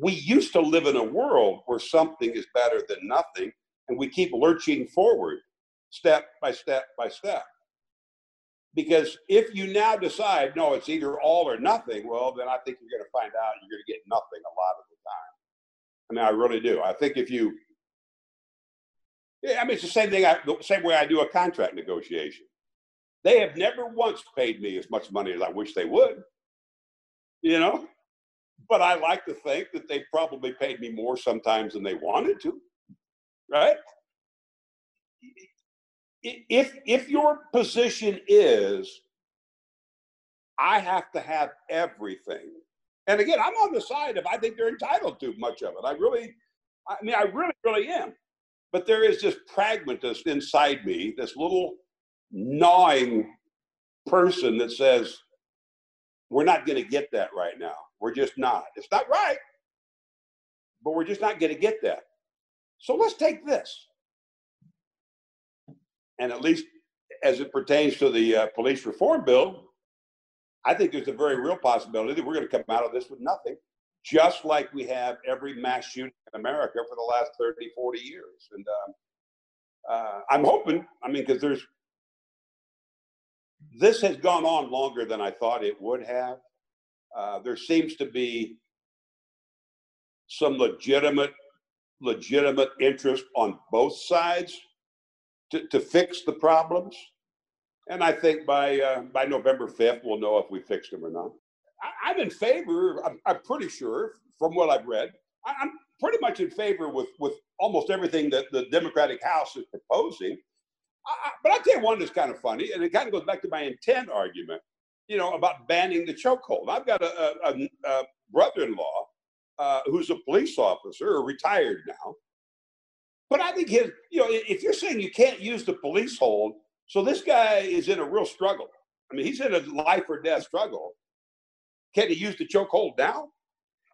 we used to live in a world where something is better than nothing, and we keep lurching forward. step by step by step. Because if you now decide, no, it's either all or nothing, well, then I think you're going to find out you're going to get nothing a lot of the time. I mean, I really do. I think if you, yeah, I mean, it's the same thing. I, the same way I do a contract negotiation. They have never once paid me as much money as I wish they would. You know, but I like to think that they probably paid me more sometimes than they wanted to. Right? If if your position is I have to have everything. And again, I'm on the side of I think they're entitled to much of it. I really I mean I really, really am. But there is this pragmatist inside me, this little gnawing person that says, we're not going to get that right now. We're just not. It's not right, but we're just not going to get that. So let's take this. And at least as it pertains to the uh, police reform bill, I think there's a very real possibility that we're going to come out of this with nothing, just like we have every mass shooting in America for the last 30, 40 years. And um, uh, I'm hoping, I mean, because there's, this has gone on longer than I thought it would have. Uh, there seems to be some legitimate, legitimate interest on both sides to, to fix the problems. And I think by uh, by November 5th, we'll know if we fixed them or not. I, am in favor, I'm, I'm, pretty sure, from what I've read, I, I'm pretty much in favor with, with almost everything that the Democratic House is proposing. I, but I'll tell you one that's kind of funny, and it kind of goes back to my intent argument, you know, about banning the chokehold. I've got a, a, a brother-in-law uh, who's a police officer, retired now. But I think his, you know, if you're saying you can't use the police hold, so this guy is in a real struggle. I mean, he's in a life or death struggle. Can he use the chokehold now?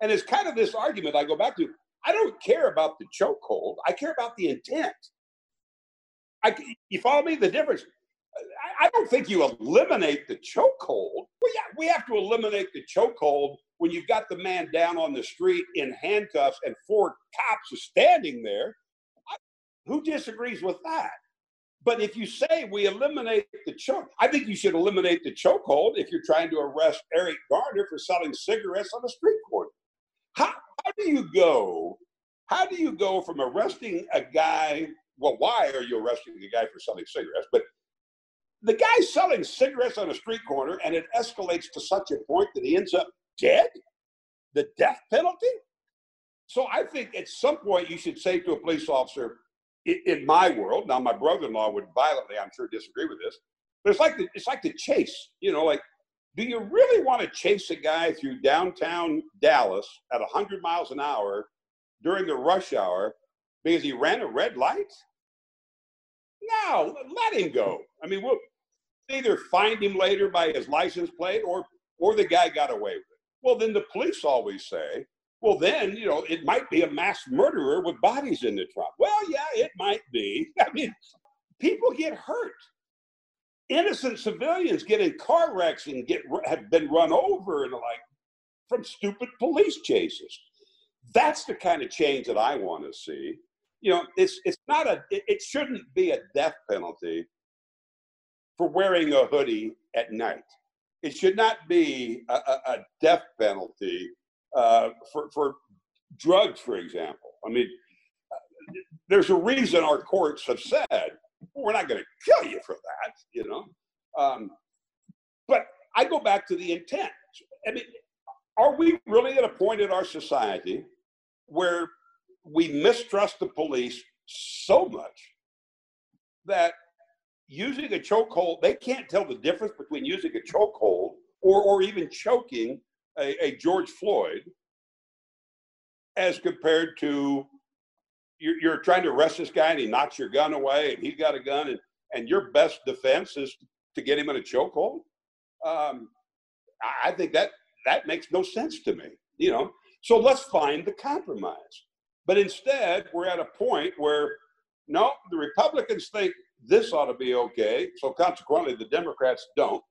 And it's kind of this argument I go back to. I don't care about the chokehold. I care about the intent. I, you follow me? The difference. I, I don't think you eliminate the chokehold. Well, yeah, we have to eliminate the chokehold when you've got the man down on the street in handcuffs and four cops are standing there. I, who disagrees with that? But if you say we eliminate the choke, I think you should eliminate the chokehold if you're trying to arrest Eric Garner for selling cigarettes on a street corner. How, how do you go? How do you go from arresting a guy well, why are you arresting the guy for selling cigarettes? But the guy's selling cigarettes on a street corner and it escalates to such a point that he ends up dead? The death penalty? So I think at some point you should say to a police officer, in my world, now my brother-in-law would violently, I'm sure, disagree with this, but it's like the, it's like the chase. You know, like, do you really want to chase a guy through downtown Dallas at 100 miles an hour during the rush hour because he ran a red light? No, let him go. I mean, we'll either find him later by his license plate or or the guy got away with it. Well, then the police always say, well, then, you know, it might be a mass murderer with bodies in the trunk. Well, yeah, it might be. I mean, people get hurt. Innocent civilians get in car wrecks and get have been run over and like from stupid police chases. That's the kind of change that I want to see you know, it's it's not a it, it shouldn't be a death penalty for wearing a hoodie at night. It should not be a, a, a death penalty uh, for for drugs, for example. I mean, there's a reason our courts have said we're not going to kill you for that, you know. Um, but I go back to the intent. I mean, are we really at a point in our society where we mistrust the police so much that using a chokehold, they can't tell the difference between using a chokehold or, or even choking a, a George Floyd as compared to you're, you're, trying to arrest this guy and he knocks your gun away and he's got a gun and, and your best defense is to get him in a chokehold. Um, I think that that makes no sense to me, you know. So let's find the compromise. But instead, we're at a point where no, the Republicans think this ought to be okay. So consequently, the Democrats don't.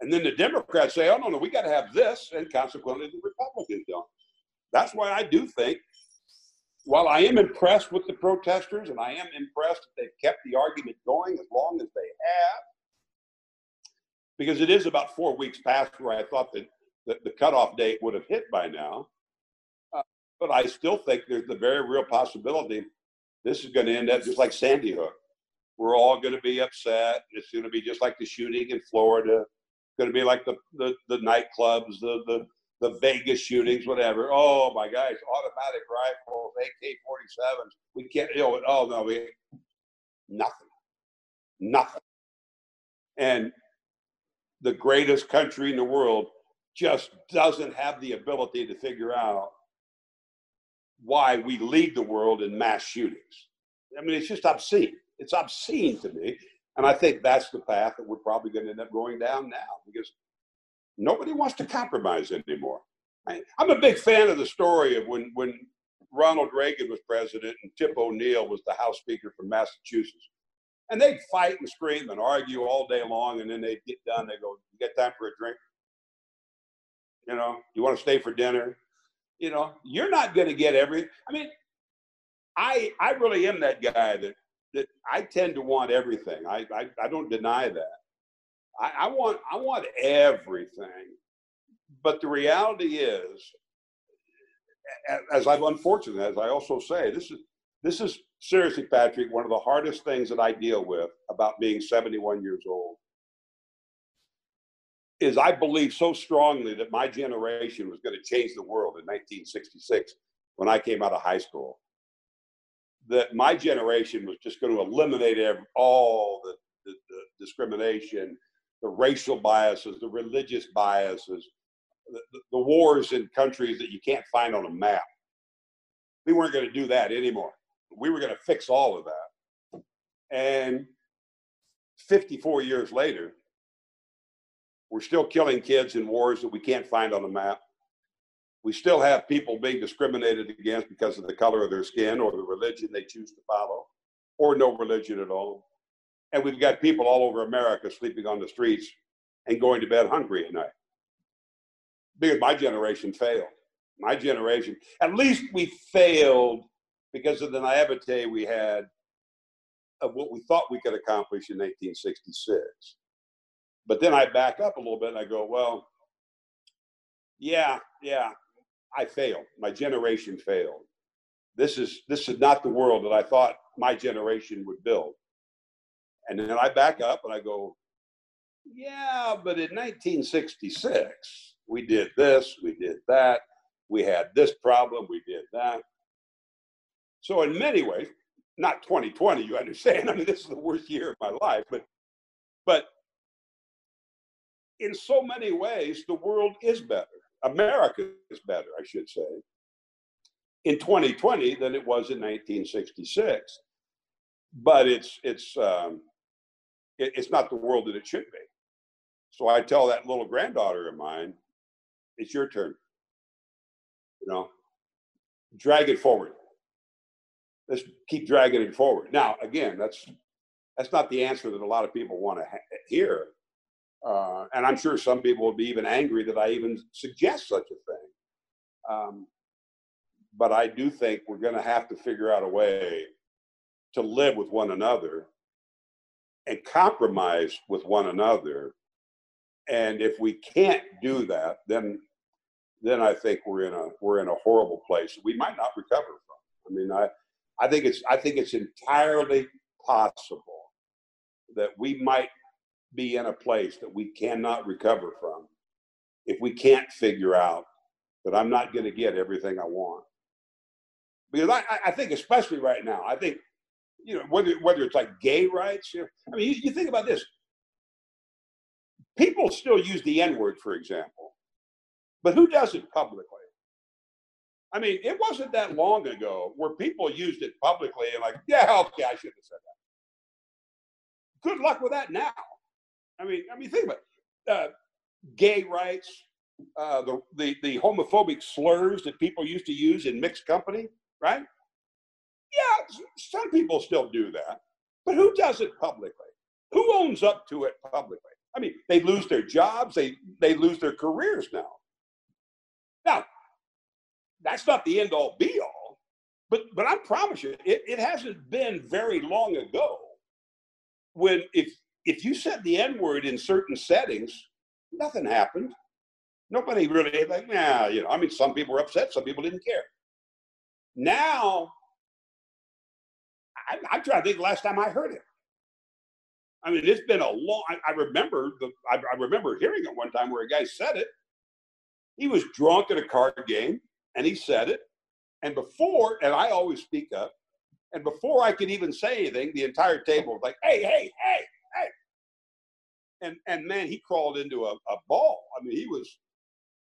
And then the Democrats say, oh, no, no, we got to have this. And consequently, the Republicans don't. That's why I do think while I am impressed with the protesters and I am impressed that they've kept the argument going as long as they have, because it is about four weeks past where I thought that, that the cutoff date would have hit by now. Uh, but I still think there's the very real possibility this is going to end up just like Sandy Hook. We're all going to be upset. It's going to be just like the shooting in Florida. It's going to be like the, the, the nightclubs, the, the the Vegas shootings, whatever. Oh my guys, automatic rifles, AK-47s. We can't. You know, oh no, we nothing, nothing. And the greatest country in the world just doesn't have the ability to figure out why we lead the world in mass shootings. I mean, it's just obscene. It's obscene to me. And I think that's the path that we're probably going to end up going down now because nobody wants to compromise anymore. I, am a big fan of the story of when, when Ronald Reagan was president and Tip O'Neill was the House Speaker from Massachusetts. And they'd fight and scream and argue all day long, and then they'd get done. They go, "You got time for a drink? You know, you want to stay for dinner? You know, you're not going to get every. I mean, I I really am that guy that that I tend to want everything. I I, I don't deny that. I, I want I want everything, but the reality is, as I'm unfortunate, as I also say, this is this is seriously, Patrick, one of the hardest things that I deal with about being 71 years old. Is I believe so strongly that my generation was going to change the world in 1966 when I came out of high school. That my generation was just going to eliminate all the, the, the discrimination, the racial biases, the religious biases, the, the, wars in countries that you can't find on a map. We weren't going to do that anymore. We were going to fix all of that. And 54 years later, we're still killing kids in wars that we can't find on a map. We still have people being discriminated against because of the color of their skin or the religion they choose to follow, or no religion at all. And we've got people all over America sleeping on the streets and going to bed hungry at night. Because my generation failed. My generation, at least we failed because of the naivete we had of what we thought we could accomplish in 1966. But then I back up a little bit and I go, well, yeah, yeah, I failed. My generation failed. This is this is not the world that I thought my generation would build. And then I back up and I go, yeah, but in 1966, we did this, we did that, we had this problem, we did that. So, in many ways, not 2020, you understand. I mean, this is the worst year of my life, but, but in so many ways, the world is better. America is better, I should say, in 2020 than it was in 1966. But it's it's um, it, it's not the world that it should be. So I tell that little granddaughter of mine, it's your turn. You know, drag it forward. Let's keep dragging it forward. Now, again, that's that's not the answer that a lot of people want to ha- hear, uh, and I'm sure some people will be even angry that I even suggest such a thing. Um, but I do think we're going to have to figure out a way to live with one another and compromise with one another. And if we can't do that, then then I think we're in a we're in a horrible place. We might not recover from. I mean, I I think it's I think it's entirely possible that we might be in a place that we cannot recover from if we can't figure out that I'm not going to get everything I want. Because I, I think, especially right now, I think you know, whether whether it's like gay rights. You know, I mean, you, you think about this. People still use the N word, for example, but who does it publicly? I mean, it wasn't that long ago where people used it publicly and like, yeah, okay, I shouldn't have said that. Good luck with that now. I mean, I mean, think about it. Uh, gay rights, uh, the, the the homophobic slurs that people used to use in mixed company, right? Yeah, some people still do that, but who does it publicly? Who owns up to it publicly? I mean, they lose their jobs, they they lose their careers now. Now, that's not the end all be all. but but I promise you, it, it hasn't been very long ago when if if you said the N word in certain settings, nothing happened. Nobody really like, nah, you know. I mean, some people were upset, some people didn't care. Now, I, I'm trying to think the last time I heard it. I mean, it's been a long. I, I remember the. I, I, remember hearing it one time where a guy said it. He was drunk at a card game, and he said it. And before, and I always speak up. And before I could even say anything, the entire table was like, "Hey, hey, hey, hey!" And and man, he crawled into a, a ball. I mean, he was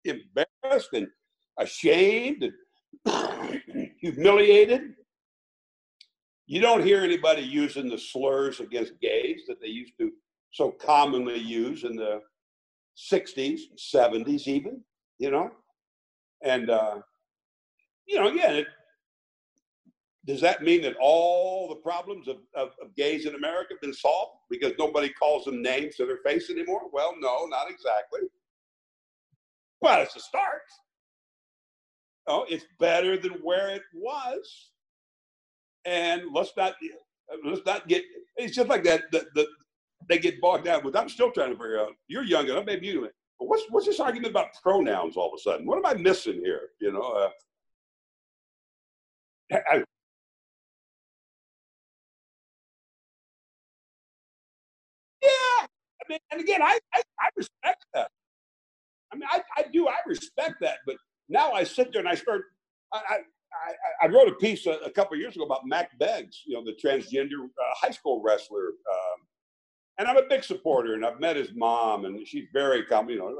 embarrassed and ashamed and humiliated. You don't hear anybody using the slurs against gays that they used to so commonly use in the 60s, 70s, even, you know? And, uh, you know, again, it, does that mean that all the problems of, of, of, gays in America have been solved because nobody calls them names to their face anymore? Well, no, not exactly. Well, it's a start. Oh, it's better than where it was. And let's not let's not get it's just like that the, the they get bogged down with I'm still trying to figure out you're young enough, maybe you but what's what's this argument about pronouns all of a sudden? What am I missing here? You know, uh, I, and again, I, I, I respect that. I mean, I, I do, I respect that, but now I sit there and I start. I, I, I wrote a piece a, a couple years ago about Mack Beggs, you know, the transgender uh, high school wrestler, um, and I'm a big supporter, and I've met his mom, and she's very calm, you know.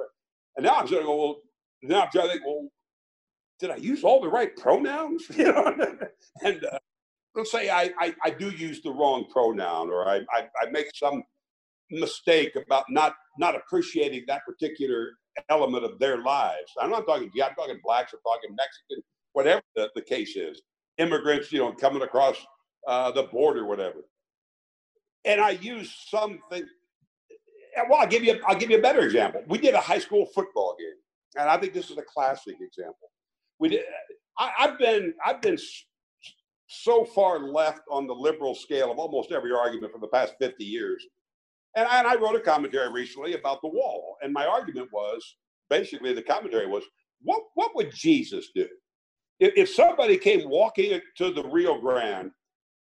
And now I'm sort of go, well, now I'm trying to think, well, did I use all the right pronouns? You know, and uh, let's say I, I, I do use the wrong pronoun, or I, I, I make some mistake about not not appreciating that particular element of their lives. I'm not talking, I'm talking blacks, I'm talking Mexican, whatever the, the case is, immigrants, you know, coming across uh, the border, whatever. And I use something. Well, I'll give you. I'll give you a better example. We did a high school football game, and I think this is a classic example. We did. I, I've been. I've been so far left on the liberal scale of almost every argument for the past 50 years and I, and I wrote a commentary recently about the wall. And my argument was basically the commentary was what, what would Jesus do? If, if somebody came walking to the Rio Grande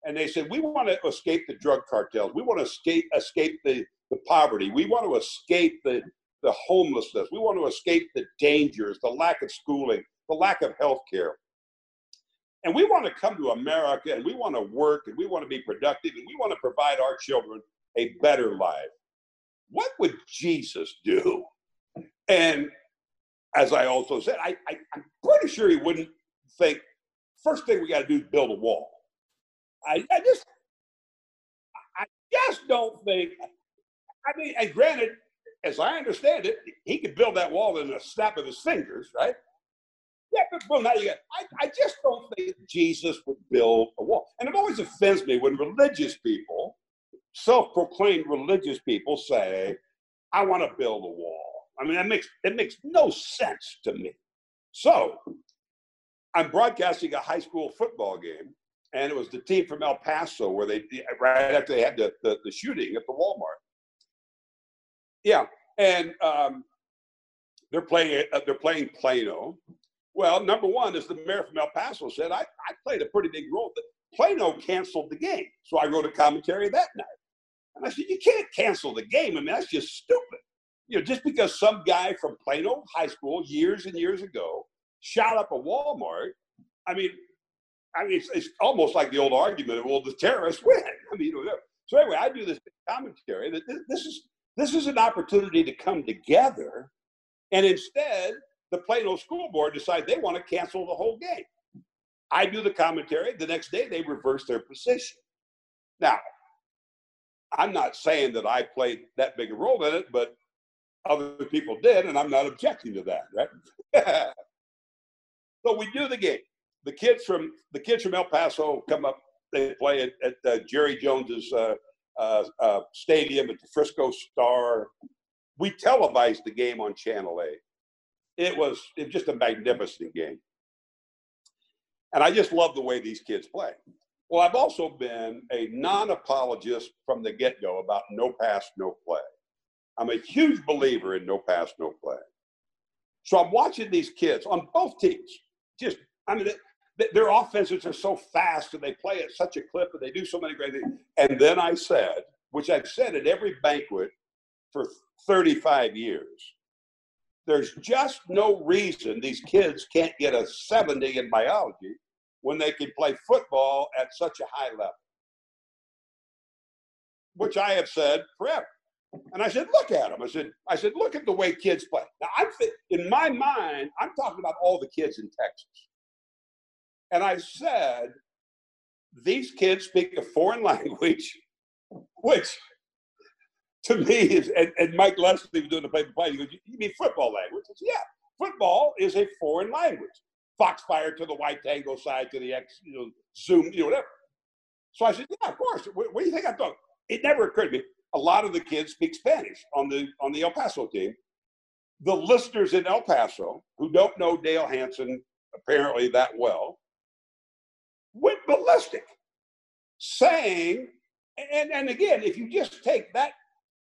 and they said, We want to escape the drug cartels, we want to escape, escape the, the poverty, we want to escape the, the homelessness, we want to escape the dangers, the lack of schooling, the lack of health care. And we want to come to America and we want to work and we want to be productive and we want to provide our children a better life. What would Jesus do? And as I also said, I, I, am pretty sure he wouldn't think, first thing we got to do is build a wall. I, I just, I just don't think, I mean, and granted, as I understand it, he could build that wall in a snap of his fingers, right? Yeah, but well, now you got, I, I just don't think Jesus would build a wall. And it always offends me when religious people self-proclaimed religious people say, I want to build a wall. I mean, that makes it makes no sense to me. So I'm broadcasting a high school football game, and it was the team from El Paso where they right after they had the, the, the shooting at the Walmart. Yeah, and um, they're playing uh, they're playing Plano. Well, number one, as the mayor from El Paso said, I, I played a pretty big role. But Plano canceled the game, so I wrote a commentary that night. And I said, you can't cancel the game. I mean, that's just stupid. You know, just because some guy from Plano High School years and years ago shot up a Walmart, I mean, I mean, it's, it's almost like the old argument of, well, the terrorists win. I mean, know, so anyway, I do this commentary that this is this is an opportunity to come together, and instead, the Plano School Board decide they want to cancel the whole game. I do the commentary. The next day, they reverse their position. Now, I'm not saying that I played that big a role in it, but other people did, and I'm not objecting to that, right? so we do the game. The kids from the kids from El Paso come up. They play at, at uh, Jerry Jones's uh, uh, uh, stadium at the Frisco Star. We televised the game on Channel 8. It was, it was just a magnificent game. And I just love the way these kids play. Well, I've also been a non apologist from the get go about no pass, no play. I'm a huge believer in no pass, no play. So I'm watching these kids on both teams. Just, I mean, their offenses are so fast and they play at such a clip and they do so many great things. And then I said, which I've said at every banquet for 35 years, there's just no reason these kids can't get a 70 in biology when they can play football at such a high level. Which I have said forever. And I said, look at them. I said, I said, look at the way kids play. Now I'm in my mind, I'm talking about all the kids in Texas. And I said, these kids speak a foreign language, which to me is, and, and Mike Leslie was doing the play by play. He goes, You mean football language? I said, Yeah, football is a foreign language. Foxfire to the white tango side to the X, you know, Zoom, you know, whatever. So I said, Yeah, of course. What, what do you think I'm talking? It never occurred to me. A lot of the kids speak Spanish on the on the El Paso team. The listeners in El Paso who don't know Dale Hansen apparently that well went ballistic, saying, and, and again, if you just take that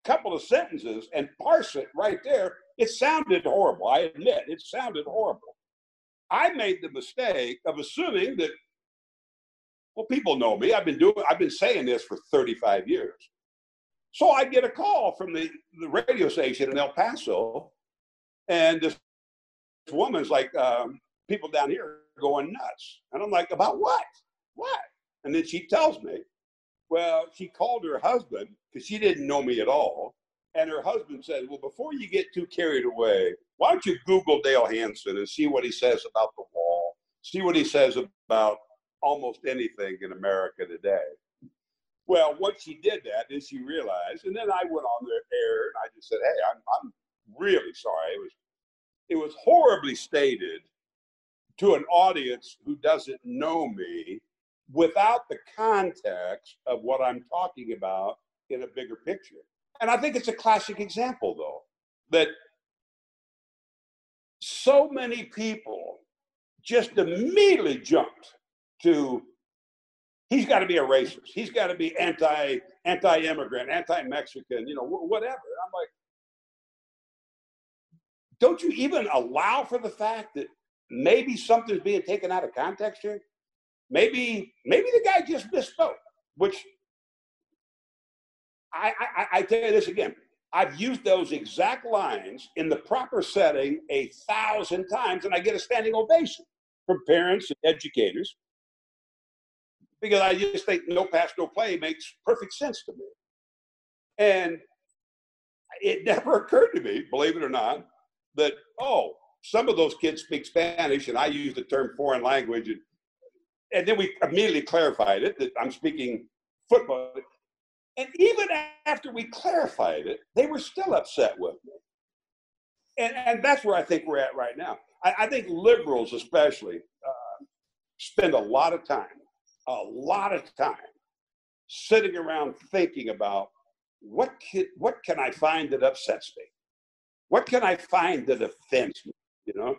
couple of sentences and parse it right there, it sounded horrible. I admit it sounded horrible. I made the mistake of assuming that, well, people know me. I've been doing, I've been saying this for 35 years. So I get a call from the, the radio station in El Paso, and this woman's like, um, people down here going nuts. And I'm like, about what? What? And then she tells me, well, she called her husband because she didn't know me at all. And her husband said, Well, before you get too carried away, why don't you Google Dale Hansen and see what he says about the wall, see what he says about almost anything in America today. Well, once she did that, she realized, and then I went on the air and I just said, Hey, I'm, I'm really sorry. It was, it was horribly stated to an audience who doesn't know me without the context of what I'm talking about in a bigger picture. And I think it's a classic example, though, that so many people just immediately jumped to he's got to be a racist. He's got to be anti anti immigrant, anti Mexican, you know, whatever. I'm like, don't you even allow for the fact that maybe something's being taken out of context here? Maybe maybe the guy just misspoke, which I, I, I tell you this again. I've used those exact lines in the proper setting a thousand times, and I get a standing ovation from parents and educators because I just think no pass, no play makes perfect sense to me. And it never occurred to me, believe it or not, that, oh, some of those kids speak Spanish, and I use the term foreign language, and and then we immediately clarified it that I'm speaking football. And even after we clarified it, they were still upset with me. And, and that's where I think we're at right now. I, I think liberals, especially, uh, spend a lot of time, a lot of time sitting around thinking about what can, what can I find that upsets me? What can I find that offends me? You know?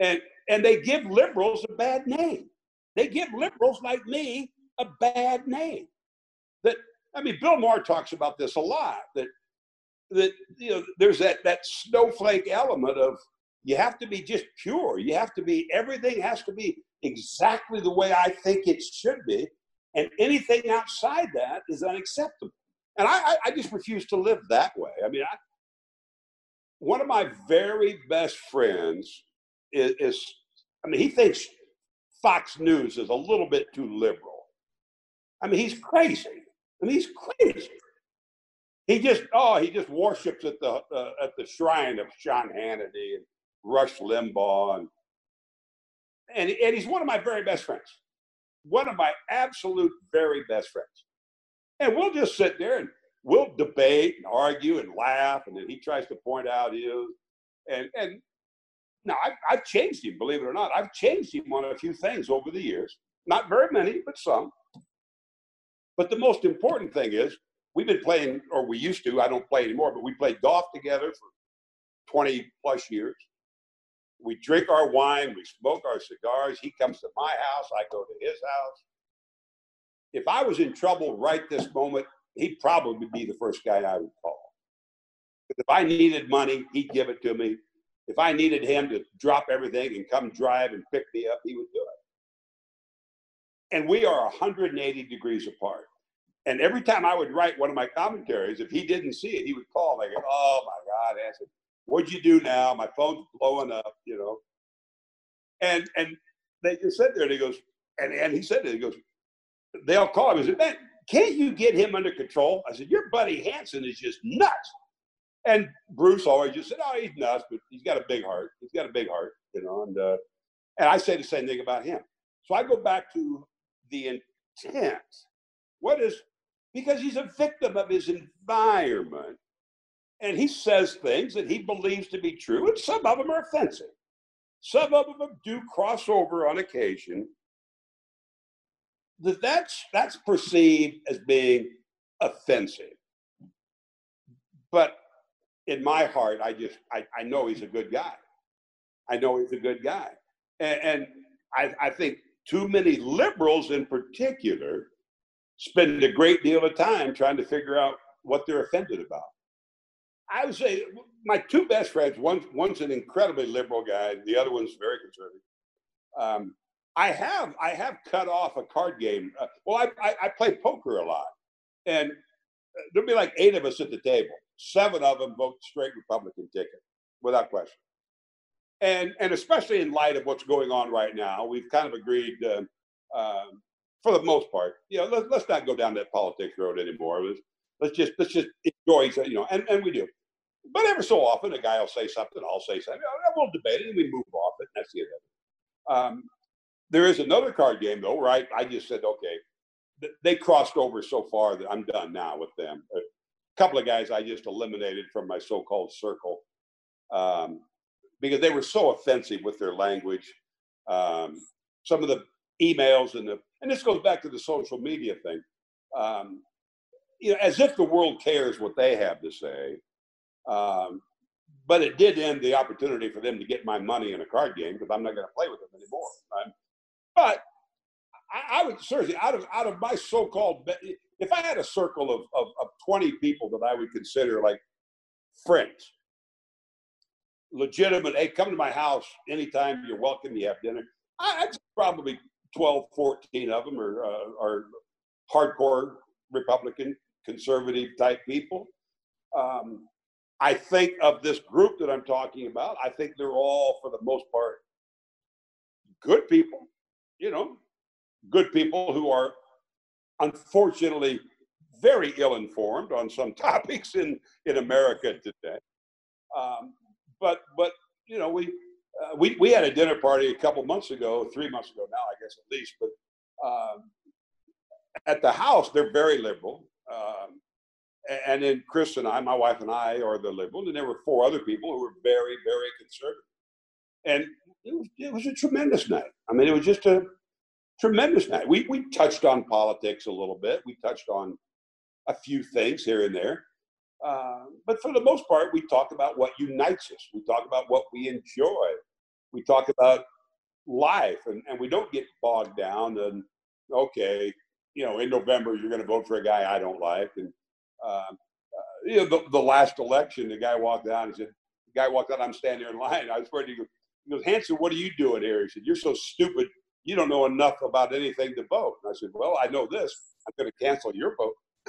And, and they give liberals a bad name. They give liberals like me a bad name. That I mean, Bill Maher talks about this a lot. That that you know, there's that that snowflake element of you have to be just pure. You have to be everything has to be exactly the way I think it should be, and anything outside that is unacceptable. And I, I just refuse to live that way. I mean, I, one of my very best friends is, is I mean, he thinks Fox News is a little bit too liberal. I mean, he's crazy. Mean, he's crazy. He just oh, he just worships at the uh, at the shrine of Sean Hannity and Rush Limbaugh, and, and and he's one of my very best friends, one of my absolute very best friends. And we'll just sit there and we'll debate and argue and laugh, and then he tries to point out his and and now, I've, I've changed him, believe it or not. I've changed him on a few things over the years. Not very many, but some. But the most important thing is we've been playing, or we used to, I don't play anymore, but we played golf together for 20 plus years. We drink our wine, we smoke our cigars. He comes to my house, I go to his house. If I was in trouble right this moment, he'd probably be the first guy I would call. If I needed money, he'd give it to me. If I needed him to drop everything and come drive and pick me up, he would do it. And we are 180 degrees apart. And every time I would write one of my commentaries, if he didn't see it, he would call like, "Oh my God, Hansen, what'd you do now? My phone's blowing up," you know. And and they just said there, and he goes, and and he said it, he goes, they'll call him and say, "Man, can't you get him under control?" I said, "Your buddy Hansen is just nuts." And Bruce always just said, "Oh, he's nuts, but he's got a big heart. He's got a big heart, you know." And uh, and I say the same thing about him. So I go back to the intent. What is because he's a victim of his environment. And he says things that he believes to be true, and some of them are offensive. Some of them do cross over on occasion. That that's that's perceived as being offensive. But in my heart, I just I, I know he's a good guy. I know he's a good guy. And, and I, I think too many liberals in particular spend a great deal of time trying to figure out what they're offended about. I would say my two best friends, one, one's an incredibly liberal guy, the other one's very conservative. Um, I have I have cut off a card game. Uh, well, I, I, I play poker a lot, and there'll be like eight of us at the table. Seven of them vote straight Republican ticket, without question. And and especially in light of what's going on right now, we've kind of agreed uh, um, for the most part, you know, let, let's not go down that politics road anymore. Let's, let's just let's just enjoy, you know, and, and we do. But every so often, a guy will say something, I'll say something, we'll debate it, and we move off it. And that's the end of it. Um, there is another card game though, where I, I just said, okay, they crossed over so far that I'm done now with them. A couple of guys I just eliminated from my so-called circle um, because they were so offensive with their language. Um, some of the emails and the and this goes back to the social media thing. Um, you know, as if the world cares what they have to say. Um, but it did end the opportunity for them to get my money in a card game because I'm not going to play with them anymore. Um, but I, I, would seriously, out of out of my so-called, if I had a circle of, of, of 20 people that I would consider like friends, legitimate, hey, come to my house anytime. You're welcome. You have dinner. I, I'd probably 12, 14 of them are, uh, are hardcore Republican, conservative type people. Um, I think of this group that I'm talking about, I think they're all, for the most part, good people, you know, good people who are unfortunately very ill informed on some topics in, in America today. Um, but, but, you know, we, uh, we, we had a dinner party a couple months ago, three months ago now, I guess at least. But um, at the house, they're very liberal. Um, and then Chris and I, my wife and I, are the liberal, and there were four other people who were very, very conservative. And it was, it was a tremendous night. I mean, it was just a tremendous night. We we touched on politics a little bit. We touched on a few things here and there. Uh, but for the most part, we talk about what unites us. We talk about what we enjoy. We talk about life, and, and we don't get bogged down. And okay, you know, in November you're going to vote for a guy I don't like. And uh, uh, you know, the, the last election, the guy walked out and said, the guy walked out. I'm standing there in line. I was ready to go. He goes, Hansen, what are you doing here? He said, You're so stupid. You don't know enough about anything to vote. And I said, Well, I know this. I'm going to cancel your vote.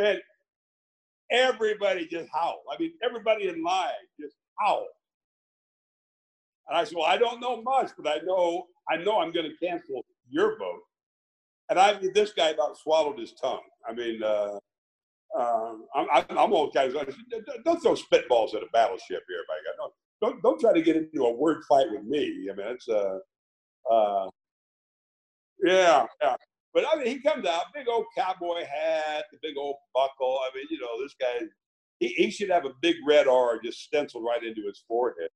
and everybody just howled. I mean, everybody in line just howled. And I said, "Well, I don't know much, but I know I know I'm going to cancel your vote." And I mean, this guy about swallowed his tongue. I mean, uh, uh, I'm, I'm old guys. Don't throw spitballs at a battleship here, my God. Don't, don't don't try to get into a word fight with me. I mean, it's uh, uh, yeah, yeah. But I mean, he comes out, big old cowboy hat, the big old buckle. I mean, you know, this guy, he, he should have a big red R just stenciled right into his forehead.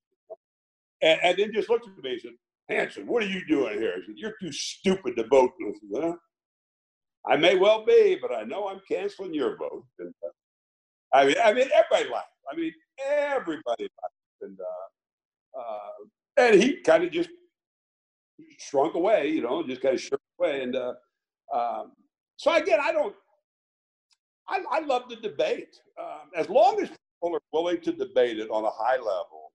And, and then just looked at me and said, Hansen, what are you doing here? He said, You're too stupid to vote. I said, huh? I may well be, but I know I'm canceling your vote. And, uh, I mean, I mean, everybody laughed. I mean, everybody laughed. and uh, uh, and he kind of just shrunk away, you know, just kind of shrunk away. And uh, um, so again, I don't. I, I love the debate um, as long as people are willing to debate it on a high level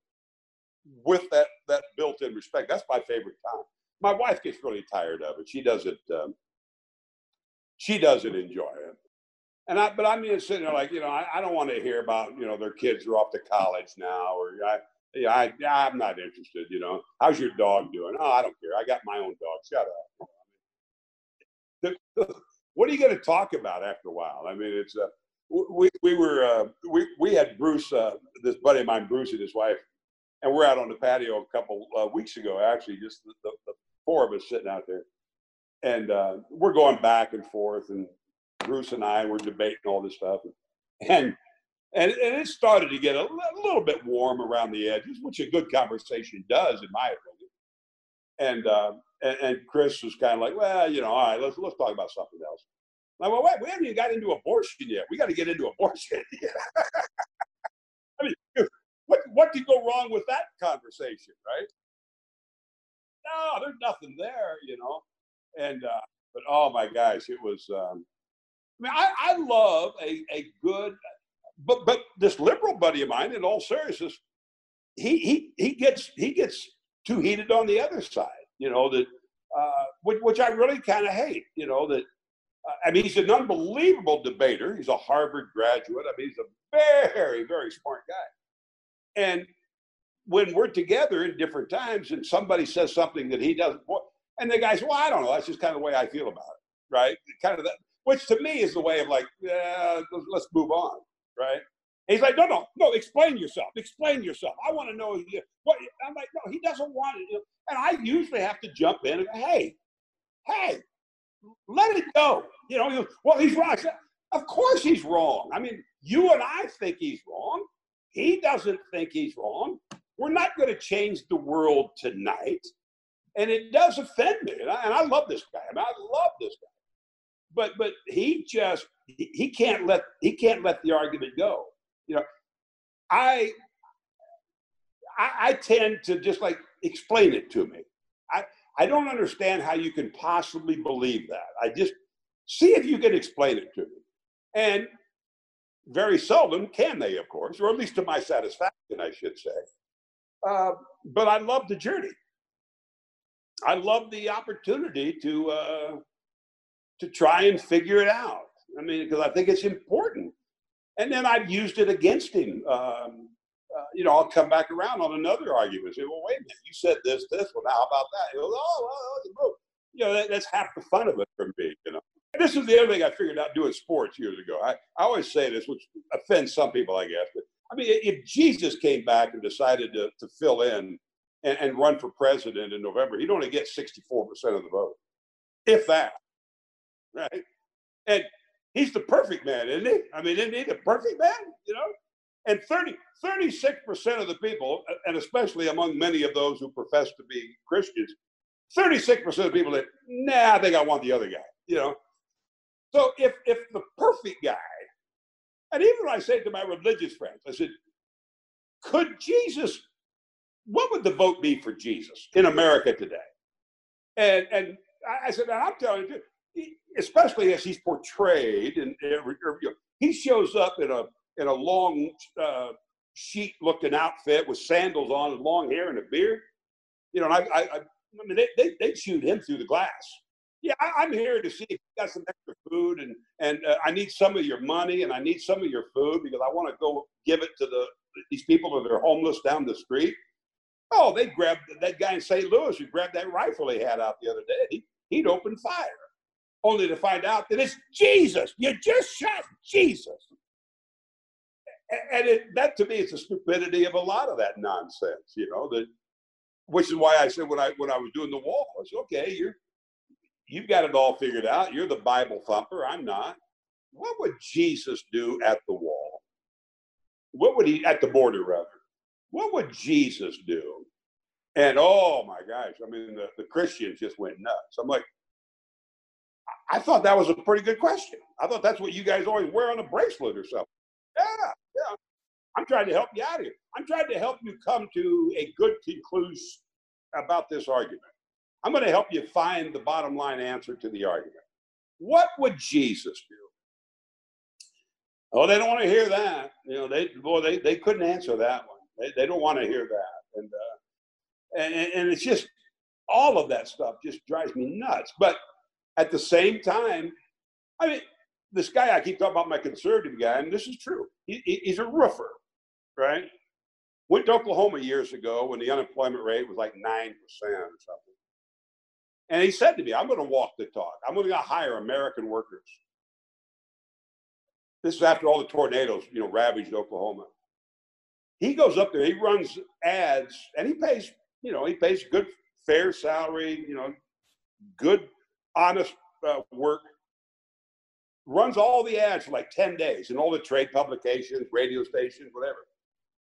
with that that built-in respect. That's my favorite time. My wife gets really tired of it. She doesn't. Um, she doesn't enjoy it. And I, but I'm just sitting there like, you know, I, I don't want to hear about, you know, their kids are off to college now, or I, yeah, I, I'm not interested. You know, how's your dog doing? Oh, I don't care. I got my own dog. Shut up. what are you going to talk about after a while? I mean, it's uh, we we were uh, we we had Bruce, uh, this buddy of mine, Bruce and his wife, and we're out on the patio a couple uh, weeks ago. Actually, just the, the, the, four of us sitting out there, and uh, we're going back and forth, and Bruce and I were debating all this stuff, and and, and it started to get a, a little bit warm around the edges, which a good conversation does, in my opinion. And uh, and, and, Chris was kind of like, well, you know, all right, let's let's talk about something else. I went, wait, we haven't even got into abortion yet. We got to get into abortion. I mean, what what could go wrong with that conversation, right? No, there's nothing there, you know. And uh, but oh my gosh, it was. Um, I mean, I, I love a, a good but but this liberal buddy of mine, in all seriousness, he he he gets he gets too heated on the other side. You know that uh, which, which I really kind of hate. You know that uh, I mean he's an unbelievable debater. He's a Harvard graduate. I mean he's a very very smart guy. And when we're together in different times, and somebody says something that he doesn't, want, and the guy's, well, I don't know. That's just kind of the way I feel about it, right? Kind of that, which to me is the way of like, yeah, let's move on right? He's like, no, no, no, explain yourself. Explain yourself. I want to know what. I'm like, no, he doesn't want it. And I usually have to jump in and go, hey, hey, let it go. You know, well, he's wrong. Of course he's wrong. I mean, you and I think he's wrong. He doesn't think he's wrong. We're not going to change the world tonight. And it does offend me. And I, and I love this guy. I mean, I love this guy but but he just he can't let he can't let the argument go. You know, I I, I tend to just like explain it to me. I I don't understand how you can possibly believe that. I just see if you can explain it to me. And very seldom can they, of course, or at least to my satisfaction, I should say. Uh, but I love the journey. I love the opportunity to uh, to try and figure it out. I mean, because I think it's important. And then I've used it against him. Um, uh, you know, I'll come back around on another argument. Say, well, wait a minute, you said this, this. Well, how about that? Goes, oh, well, you know, that, that's half the fun of it for me. You know, and this is the other thing I figured out doing sports years ago. I, I always say this, which offends some people, I guess. But I mean, if Jesus came back and decided to, to fill in and, and run for president in November, he'd only get 64% of the vote, if that right? And he's the perfect man, isn't he? I mean, isn't he the perfect man? You know? And 30, 36% of the people, and especially among many of those who profess to be Christians, 36% of the people that, nah, I think I want the other guy, you know? So if if the perfect guy, and even I say to my religious friends, I said, could Jesus, what would the vote be for Jesus in America today? And and I said, I'm telling you, especially as he's portrayed, and he shows up in a in a long uh, sheet-looking outfit with sandals on and long hair and a beard. You know, I, I, I mean, they, they they shoot him through the glass. Yeah, I, am here to see if you got some extra food, and and uh, I need some of your money, and I need some of your food because I want to go give it to the these people that are homeless down the street. Oh, they grabbed that guy in St. Louis who grabbed that rifle he had out the other day. He, he'd opened fire only to find out that it's Jesus. You just shot Jesus. And it, that to me is the stupidity of a lot of that nonsense, you know, that which is why I said when I when I was doing the wall, I said, okay, you're you've got it all figured out. You're the Bible thumper. I'm not. What would Jesus do at the wall? What would he at the border rather? What would Jesus do? And oh my gosh, I mean the, the Christians just went nuts. I'm like, I thought that was a pretty good question. I thought that's what you guys always wear on a bracelet or something. Yeah, yeah. I'm trying to help you out here. I'm trying to help you come to a good conclusion about this argument. I'm going to help you find the bottom line answer to the argument. What would Jesus do? Oh, they don't want to hear that. You know, they boy, they, they couldn't answer that one. They, they don't want to hear that. And, uh, and and it's just all of that stuff just drives me nuts. But at the same time, I mean, this guy I keep talking about, my conservative guy, and this is true. He, he's a roofer, right? Went to Oklahoma years ago when the unemployment rate was like 9% or something. And he said to me, I'm going to walk the talk. I'm going to hire American workers. This is after all the tornadoes, you know, ravaged Oklahoma. He goes up there, he runs ads, and he pays, you know, he pays good, fair salary, you know, good, honest uh, work. Runs all the ads for like 10 days in all the trade publications, radio stations, whatever.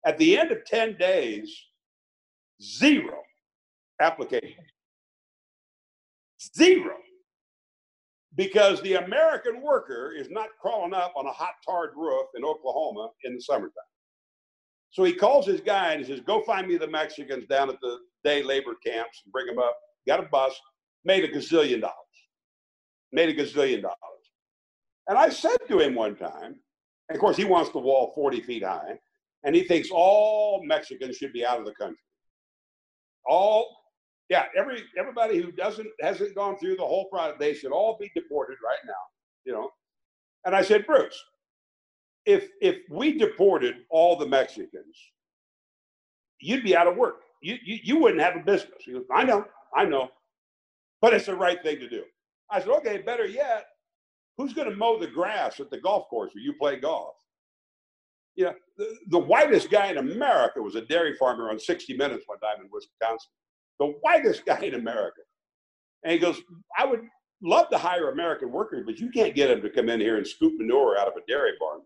At the end of 10 days, zero applications. Zero. Because the American worker is not crawling up on a hot tarred roof in Oklahoma in the summertime. So he calls his guy and he says, Go find me the Mexicans down at the day labor camps and bring them up. Got a bus, made a gazillion dollars. Made a gazillion dollars. And I said to him one time, and of course, he wants the wall 40 feet high, and he thinks all Mexicans should be out of the country. All yeah, every everybody who doesn't hasn't gone through the whole process, they should all be deported right now. You know, and I said, Bruce, if if we deported all the Mexicans, you'd be out of work. You you, you wouldn't have a business. He goes, I know, I know, but it's the right thing to do. I said, okay, better yet, who's going to mow the grass at the golf course where you play golf? You know, the, the whitest guy in America was a dairy farmer on 60 Minutes one time in Wisconsin the whitest guy in America. And he goes, I would love to hire American workers, but you can't get them to come in here and scoop manure out of a dairy barn.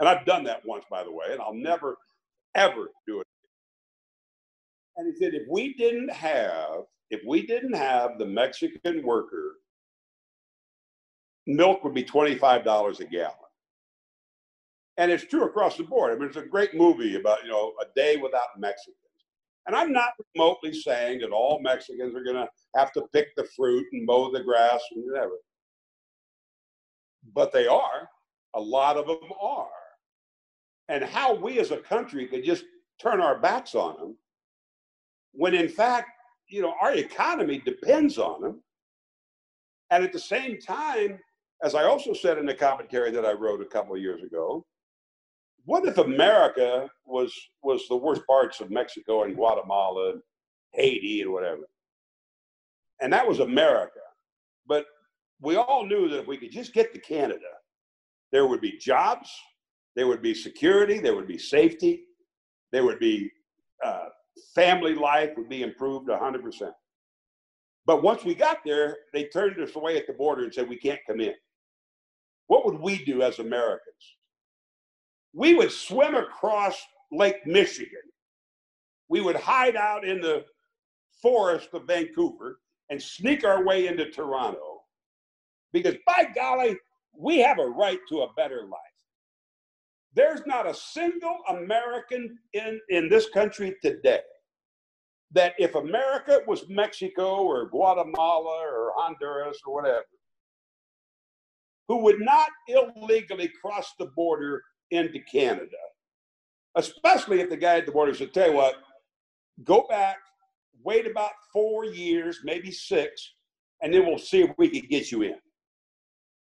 And I've done that once, by the way, and I'll never, ever do it. And he said, if we didn't have, if we didn't have the Mexican worker, milk would be $25 a gallon. And it's true across the board. I mean, it's a great movie about, you know, a day without Mexicans. And I'm not remotely saying that all Mexicans are going to have to pick the fruit and mow the grass and whatever. But they are. A lot of them are. And how we as a country could just turn our backs on them when in fact, you know, our economy depends on them. And at the same time, as I also said in the commentary that I wrote a couple of years ago, what if America was was the worst parts of Mexico and Guatemala and Haiti and whatever? And that was America. But we all knew that if we could just get to Canada, there would be jobs, there would be security, there would be safety, there would be uh, family life would be improved 100%. But once we got there, they turned us away at the border and said, we can't come in. What would we do as Americans? we would swim across Lake Michigan. We would hide out in the forest of Vancouver and sneak our way into Toronto because, by golly, we have a right to a better life. There's not a single American in, in this country today that if America was Mexico or Guatemala or Honduras or whatever, who would not illegally cross the border into Canada, especially if the guy at the border said, tell you what, go back, wait about four years, maybe six, and then we'll see if we can get you in.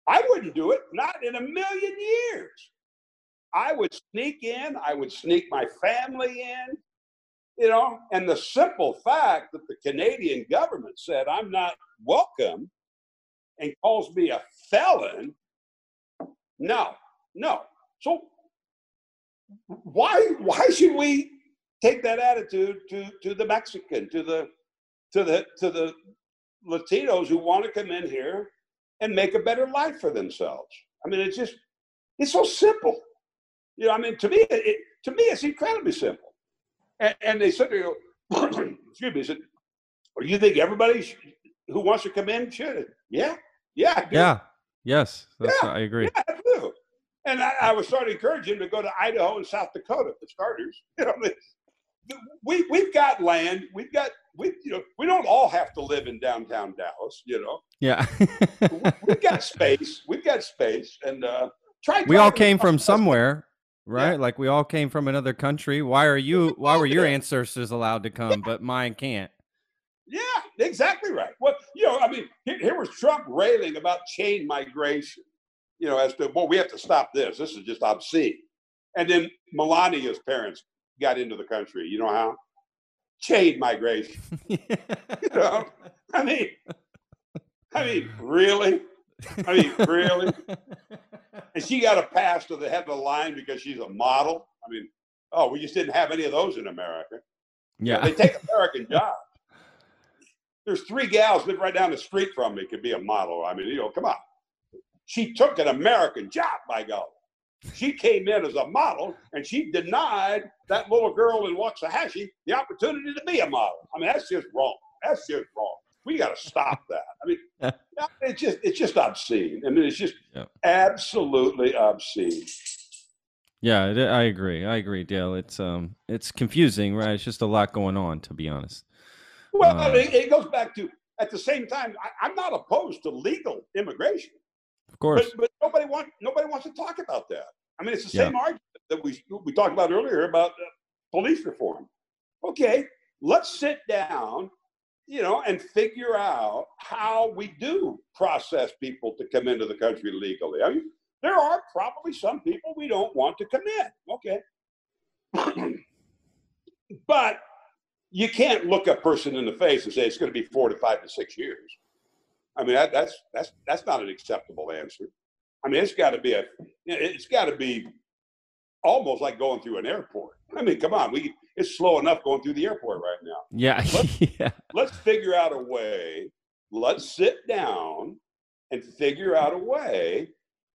I wouldn't do it, not in a million years. I would sneak in, I would sneak my family in, you know, and the simple fact that the Canadian government said I'm not welcome and calls me a felon, no, no. So why why should we take that attitude to to the Mexican, to the to the to the Latinos who want to come in here and make a better life for themselves? I mean, it's just it's so simple. You know, I mean, to me, it, to me, it's incredibly simple. And, and they said, you know, excuse me, said, or you think everybody who wants to come in should? Yeah, yeah, yeah, yes, yeah, I agree. Yeah, I do. And I, I was starting to encourage him to go to Idaho and South Dakota for starters. You know, we we've got land. We've got we you know we don't all have to live in downtown Dallas. You know. Yeah. we've got space. We've got space, and uh, try. We all came from somewhere, right? Yeah. Like we all came from another country. Why are you? Why were your ancestors allowed to come, yeah. but mine can't? Yeah, exactly right. Well, you know, I mean, here, here was Trump railing about chain migration. You know, as to well, we have to stop this. This is just obscene. And then Melania's parents got into the country. You know how? Chain migration. you know, I mean, I mean, really? I mean, really? and she got a pass to the head of the line because she's a model. I mean, oh, we just didn't have any of those in America. Yeah, you know, they take American jobs. There's three gals live right down the street from me could be a model. I mean, you know, come on. She took an American job, by God. She came in as a model and she denied that little girl in Waxahachie the opportunity to be a model. I mean, that's just wrong. That's just wrong. We got to stop that. I mean, it's just it's just obscene. I mean, it's just yeah. absolutely obscene. Yeah, I agree. I agree, Dale. It's um, it's confusing, right? It's just a lot going on, to be honest. Well, uh, it, it, goes back to at the same time. I, am not opposed to legal immigration. Of course. But, but nobody wants nobody wants to talk about that. I mean, it's the same yeah. argument that we we talked about earlier about uh, police reform. Okay, let's sit down, you know, and figure out how we do process people to come into the country legally. I mean, there are probably some people we don't want to come in. Okay. but you can't look a person in the face and say it's going to be four to five to six years. I mean, that, that's that's that's not an acceptable answer. I mean, it's got to be a, it's got to be almost like going through an airport. I mean, come on, we it's slow enough going through the airport right now. Yeah, let's, yeah. Let's figure out a way. Let's sit down and figure out a way,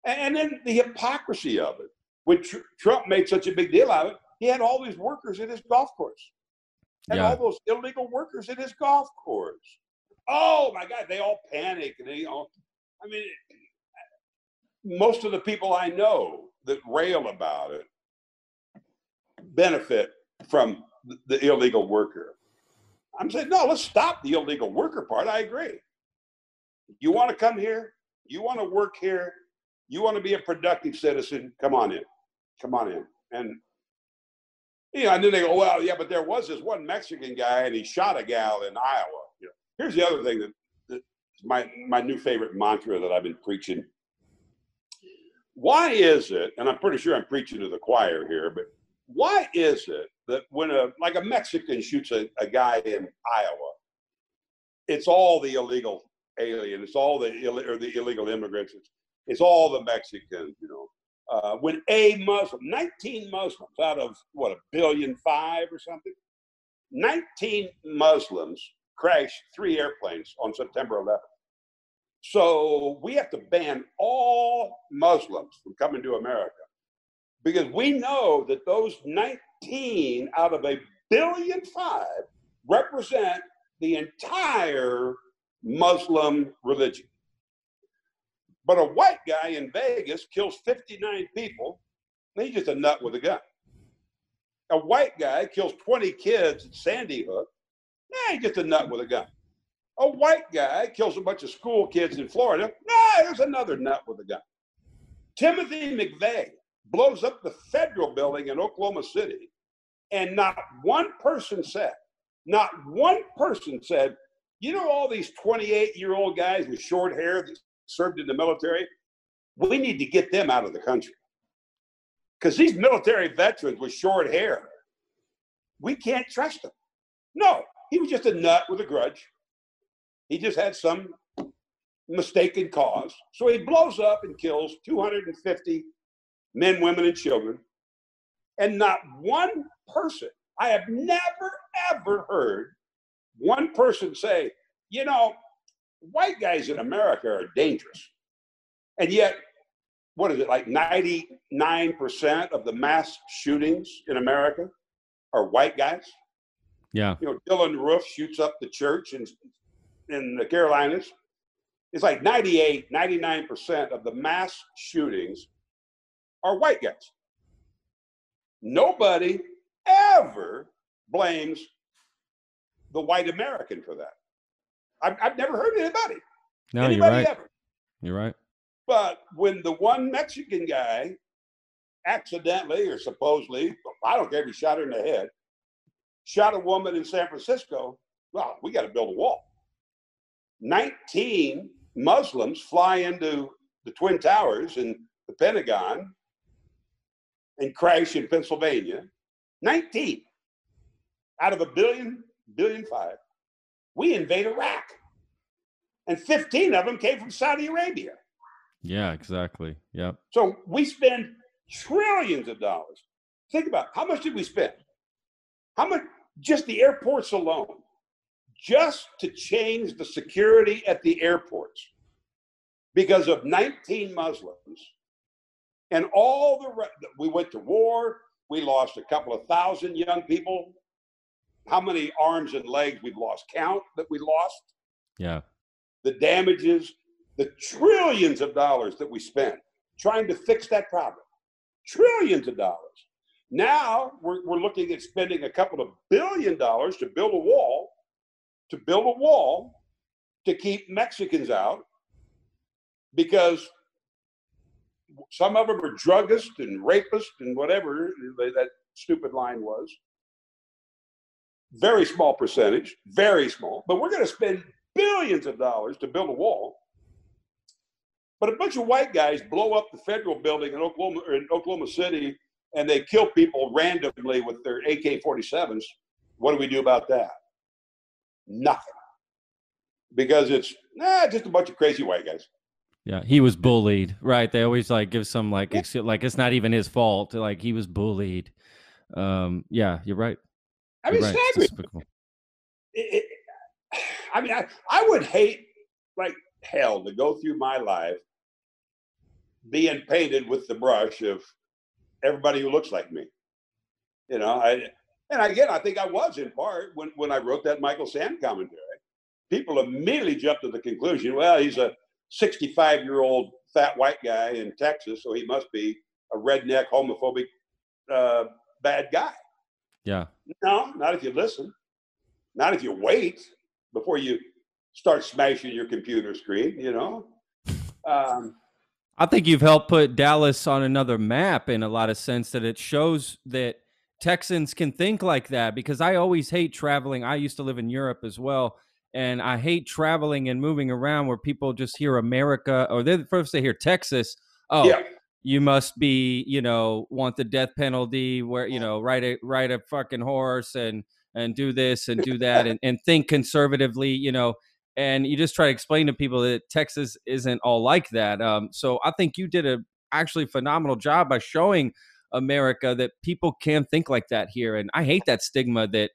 and then the hypocrisy of it. When Tr- Trump made such a big deal out of it, he had all these workers at his golf course, and yeah. all those illegal workers at his golf course oh my God, they all panic. And they all, I mean, most of the people I know that rail about it benefit from the illegal worker. I'm saying, no, let's stop the illegal worker part. I agree. You want to come here? You want to work here? You want to be a productive citizen? Come on in. Come on in. And, you know, and then they go, well, yeah, but there was this one Mexican guy and he shot a gal in Iowa. Here's the other thing that, that my my new favorite mantra that I've been preaching. Why is it, and I'm pretty sure I'm preaching to the choir here, but why is it that when a like a Mexican shoots a, a guy in Iowa, it's all the illegal alien, it's all the Ill, or the illegal immigrants, it's, it's all the Mexicans, you know. Uh, when a Muslim, 19 Muslims out of what a billion five or something, 19 Muslims crashed three airplanes on September 11th. So we have to ban all Muslims from coming to America because we know that those 19 out of a billion five represent the entire Muslim religion. But a white guy in Vegas kills 59 people, he's just a nut with a gun. A white guy kills 20 kids at Sandy Hook, Nah, he's just a nut with a gun. A white guy kills a bunch of school kids in Florida. Nah, there's another nut with a gun. Timothy McVeigh blows up the federal building in Oklahoma City, and not one person said, not one person said, you know, all these 28 year old guys with short hair that served in the military, we need to get them out of the country. Because these military veterans with short hair, we can't trust them. No, he was just a nut with a grudge. He just had some mistaken cause. So he blows up and kills 250 men, women, and children. And not one person, I have never, ever heard one person say, you know, white guys in America are dangerous. And yet, what is it, like 99% of the mass shootings in America are white guys? Yeah. You know, Dylann Roof shoots up the church in, in the are white guys. Nobody ever blames the white American for that. I've, I've never heard anybody. No, anybody you're right. ever. You're right. But when the one Mexican guy accidentally or supposedly, I don't care if he shot her in the head, shot a woman in San Francisco, well, we got to build a wall. 19 Muslims fly into the Twin Towers and the Pentagon and crash in Pennsylvania. 19 out of a billion, billion five. We invade Iraq. And 15 of them came from Saudi Arabia. Yeah, exactly. Yep. So we spend trillions of dollars. Think about how much did we spend? How much just the airports alone, just to change the security at the airports because of 19 Muslims and all the re- we went to war, we lost a couple of thousand young people. How many arms and legs we've lost count that we lost? Yeah. The damages, the trillions of dollars that we spent trying to fix that problem. Trillions of dollars. Now we're, we're looking at spending a couple of billion dollars to build a wall, to build a wall to keep Mexicans out because some of them are druggists and rapists and whatever that stupid line was. Very small percentage, very small, but we're going to spend billions of dollars to build a wall. But a bunch of white guys blow up the federal building in Oklahoma, in Oklahoma City and they kill people randomly with their AK 47s. What do we do about that? Nothing. Because it's nah, just a bunch of crazy white guys. Yeah, he was bullied, right? They always like give some like yeah. like it's not even his fault. Like he was bullied. Um, yeah, you're right. I mean, right. It, it, I mean, I, I would hate like hell to go through my life being painted with the brush of everybody who looks like me. You know, I and again, I think I was in part when when I wrote that Michael Sam commentary. People immediately jumped to the conclusion, well, he's a 65 year old fat white guy in Texas, so he must be a redneck, homophobic, uh, bad guy. Yeah. No, not if you listen. Not if you wait before you start smashing your computer screen. You know. Um, I think you've helped put Dallas on another map in a lot of sense that it shows that Texans can think like that because I always hate traveling. I used to live in Europe as well. And I hate traveling and moving around where people just hear America or they first they hear Texas. Oh, yeah. you must be, you know, want the death penalty where, you know, ride a ride a fucking horse and and do this and do that and, and think conservatively, you know and you just try to explain to people that Texas isn't all like that. Um, so I think you did a actually phenomenal job by showing America that people can think like that here, and I hate that stigma that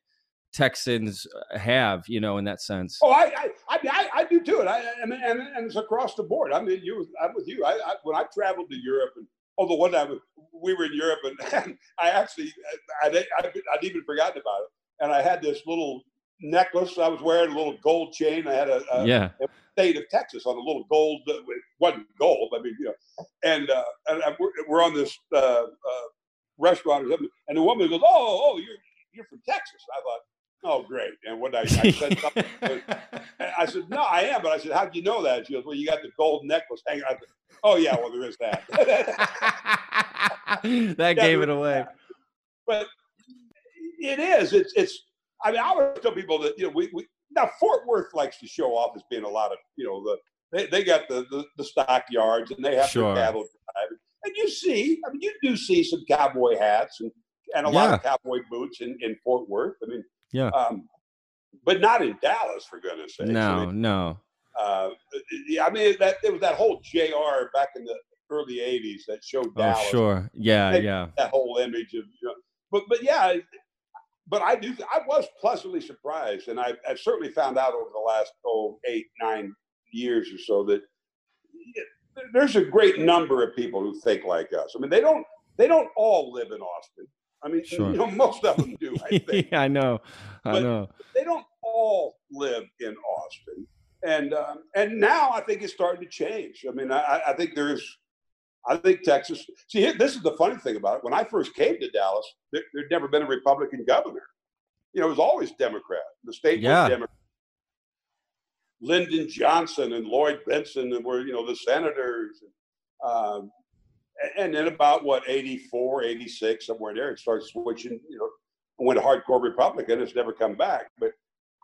Texans uh, have, you know, in that sense. Oh, I, I, I, I, do too, and I, and, and, and it's across the board. I mean, you, I'm with you. I, I when I traveled to Europe, and although one time we were in Europe, and I actually, I, I, I'd even forgotten about it, and I had this little necklace. I was wearing a little gold chain. I had a, a yeah. A state of Texas on a little gold. Uh, it wasn't gold. I mean, you know, and uh, and we're, we're on this uh, uh, restaurant or something, and the woman goes, "Oh, oh, you're you're from Texas." I thought, "Oh, great." And what I, I said something, I said, "No, I am," but I said, "How do you know that?" She goes, "Well, you got the gold necklace hanging." out." oh yeah, well there is that. that yeah, gave it away. But it is. It's it's I mean, I always tell people that you know we, we now Fort Worth likes to show off as being a lot of you know the they, they got the, the, the stockyards and they have sure. their cattle drive and you see I mean you do see some cowboy hats and and a yeah. lot of cowboy boots in, in Fort Worth. I mean, yeah, um, but not in Dallas for goodness sake. No, I mean, no. Uh, I mean that it was that whole JR back in the early '80s that showed oh, Dallas. Oh, sure, yeah, yeah. That whole image of you know, but but yeah, but I do. I was pleasantly surprised, and I, I certainly found out over the last oh eight nine years or so that there's a great number of people who think like us. I mean, they don't they don't all live in Austin. I mean, sure. you know, most of them do. I think. yeah, I know. I but know. They don't all live in Austin, and um, and now I think it's starting to change. I mean, I, I think there's I think Texas. See, this is the funny thing about it. When I first came to Dallas, there, there'd never been a Republican governor. You know, it was always Democrat. The state yeah. was Democrat. Lyndon Johnson and Lloyd Bentsen and were you know the senators. Um, and then about what 84 86 somewhere there it started switching you know went hardcore republican it's never come back. But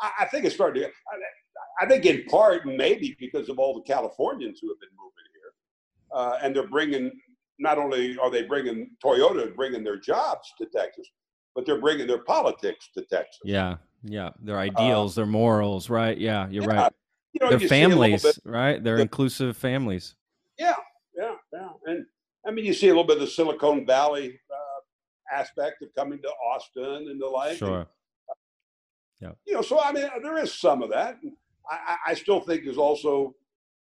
i, I think it started to, I, I, think in part maybe because of all the californians who have been moving here uh, and they're bringing not only are they bringing toyota bringing their jobs to texas but they're bringing their politics to texas. Yeah yeah their uh, ideals uh, their morals right? Yeah you're yeah, right. You know, their families bit, right? They're the, inclusive families. Yeah yeah yeah and I mean, you see a little bit of the Silicon Valley uh, aspect of coming to Austin and the like. Sure. Yeah. You know, so I mean, there is some of that. I, I still think there's also,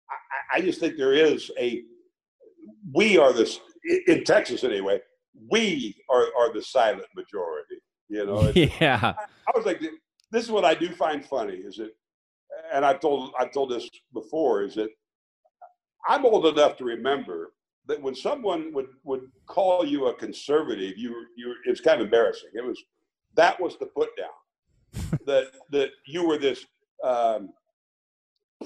I, I just think there is a, we are this, in Texas anyway, we are, are the silent majority. You know, yeah. I, I was like, this is what I do find funny is that, and I've told I've told this before, is that I'm old enough to remember that when someone would would call you a conservative, you you it's kind of embarrassing. It was that was the put down that that you were this um,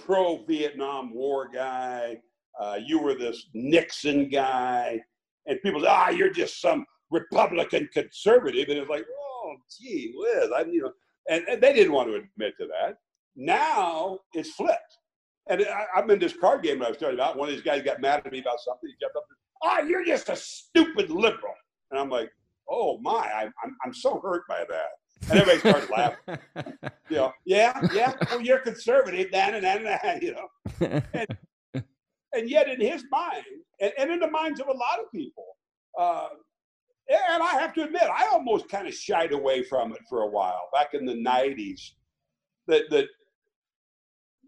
pro Vietnam War guy. Uh, you were this Nixon guy, and people say, "Ah, you're just some Republican conservative," and it's like, "Oh, gee whiz," I you know, and, and they didn't want to admit to that. Now it's flipped. And I, am in this card game that I was talking about. One of these guys got mad at me about something. He jumped up, and said, "Ah, oh, you're just a stupid liberal." And I'm like, "Oh my, I'm I'm, I'm so hurt by that." And everybody started laughing. You know, yeah, yeah. Well, you're conservative, dan and dan and you know. And, and yet, in his mind, and, and in the minds of a lot of people, uh, and I have to admit, I almost kind of shied away from it for a while back in the '90s. That that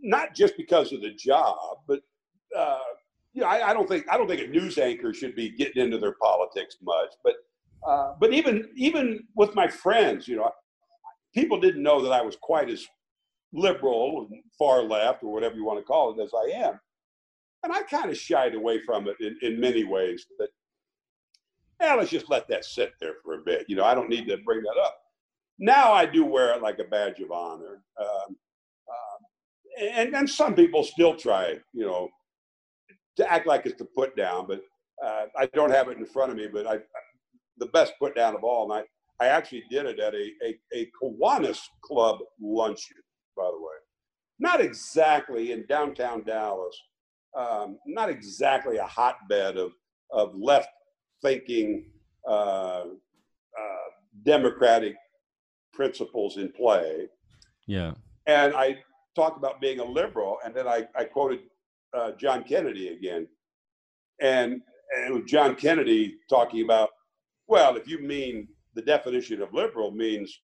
not just because of the job, but uh, you know, I, I, don't think I don't think a news anchor should be getting into their politics much. But uh, but even even with my friends, you know, people didn't know that I was quite as liberal and far left or whatever you want to call it as I am, and I kind of shied away from it in, in many ways. But yeah, let's just let that sit there for a bit. You know, I don't need to bring that up. Now I do wear it like a badge of honor. Um, and and some people still try, you know, to act like it's the put down, but uh, I don't have it in front of me. But I, the best put down of all, and I, I actually did it at a a, a Kiwanis Club luncheon, by the way, not exactly in downtown Dallas, um, not exactly a hotbed of of left thinking uh, uh, democratic principles in play. Yeah. And I talk about being a liberal, and then I, I quoted uh, John Kennedy again, and, and it was John Kennedy talking about, well, if you mean the definition of liberal means,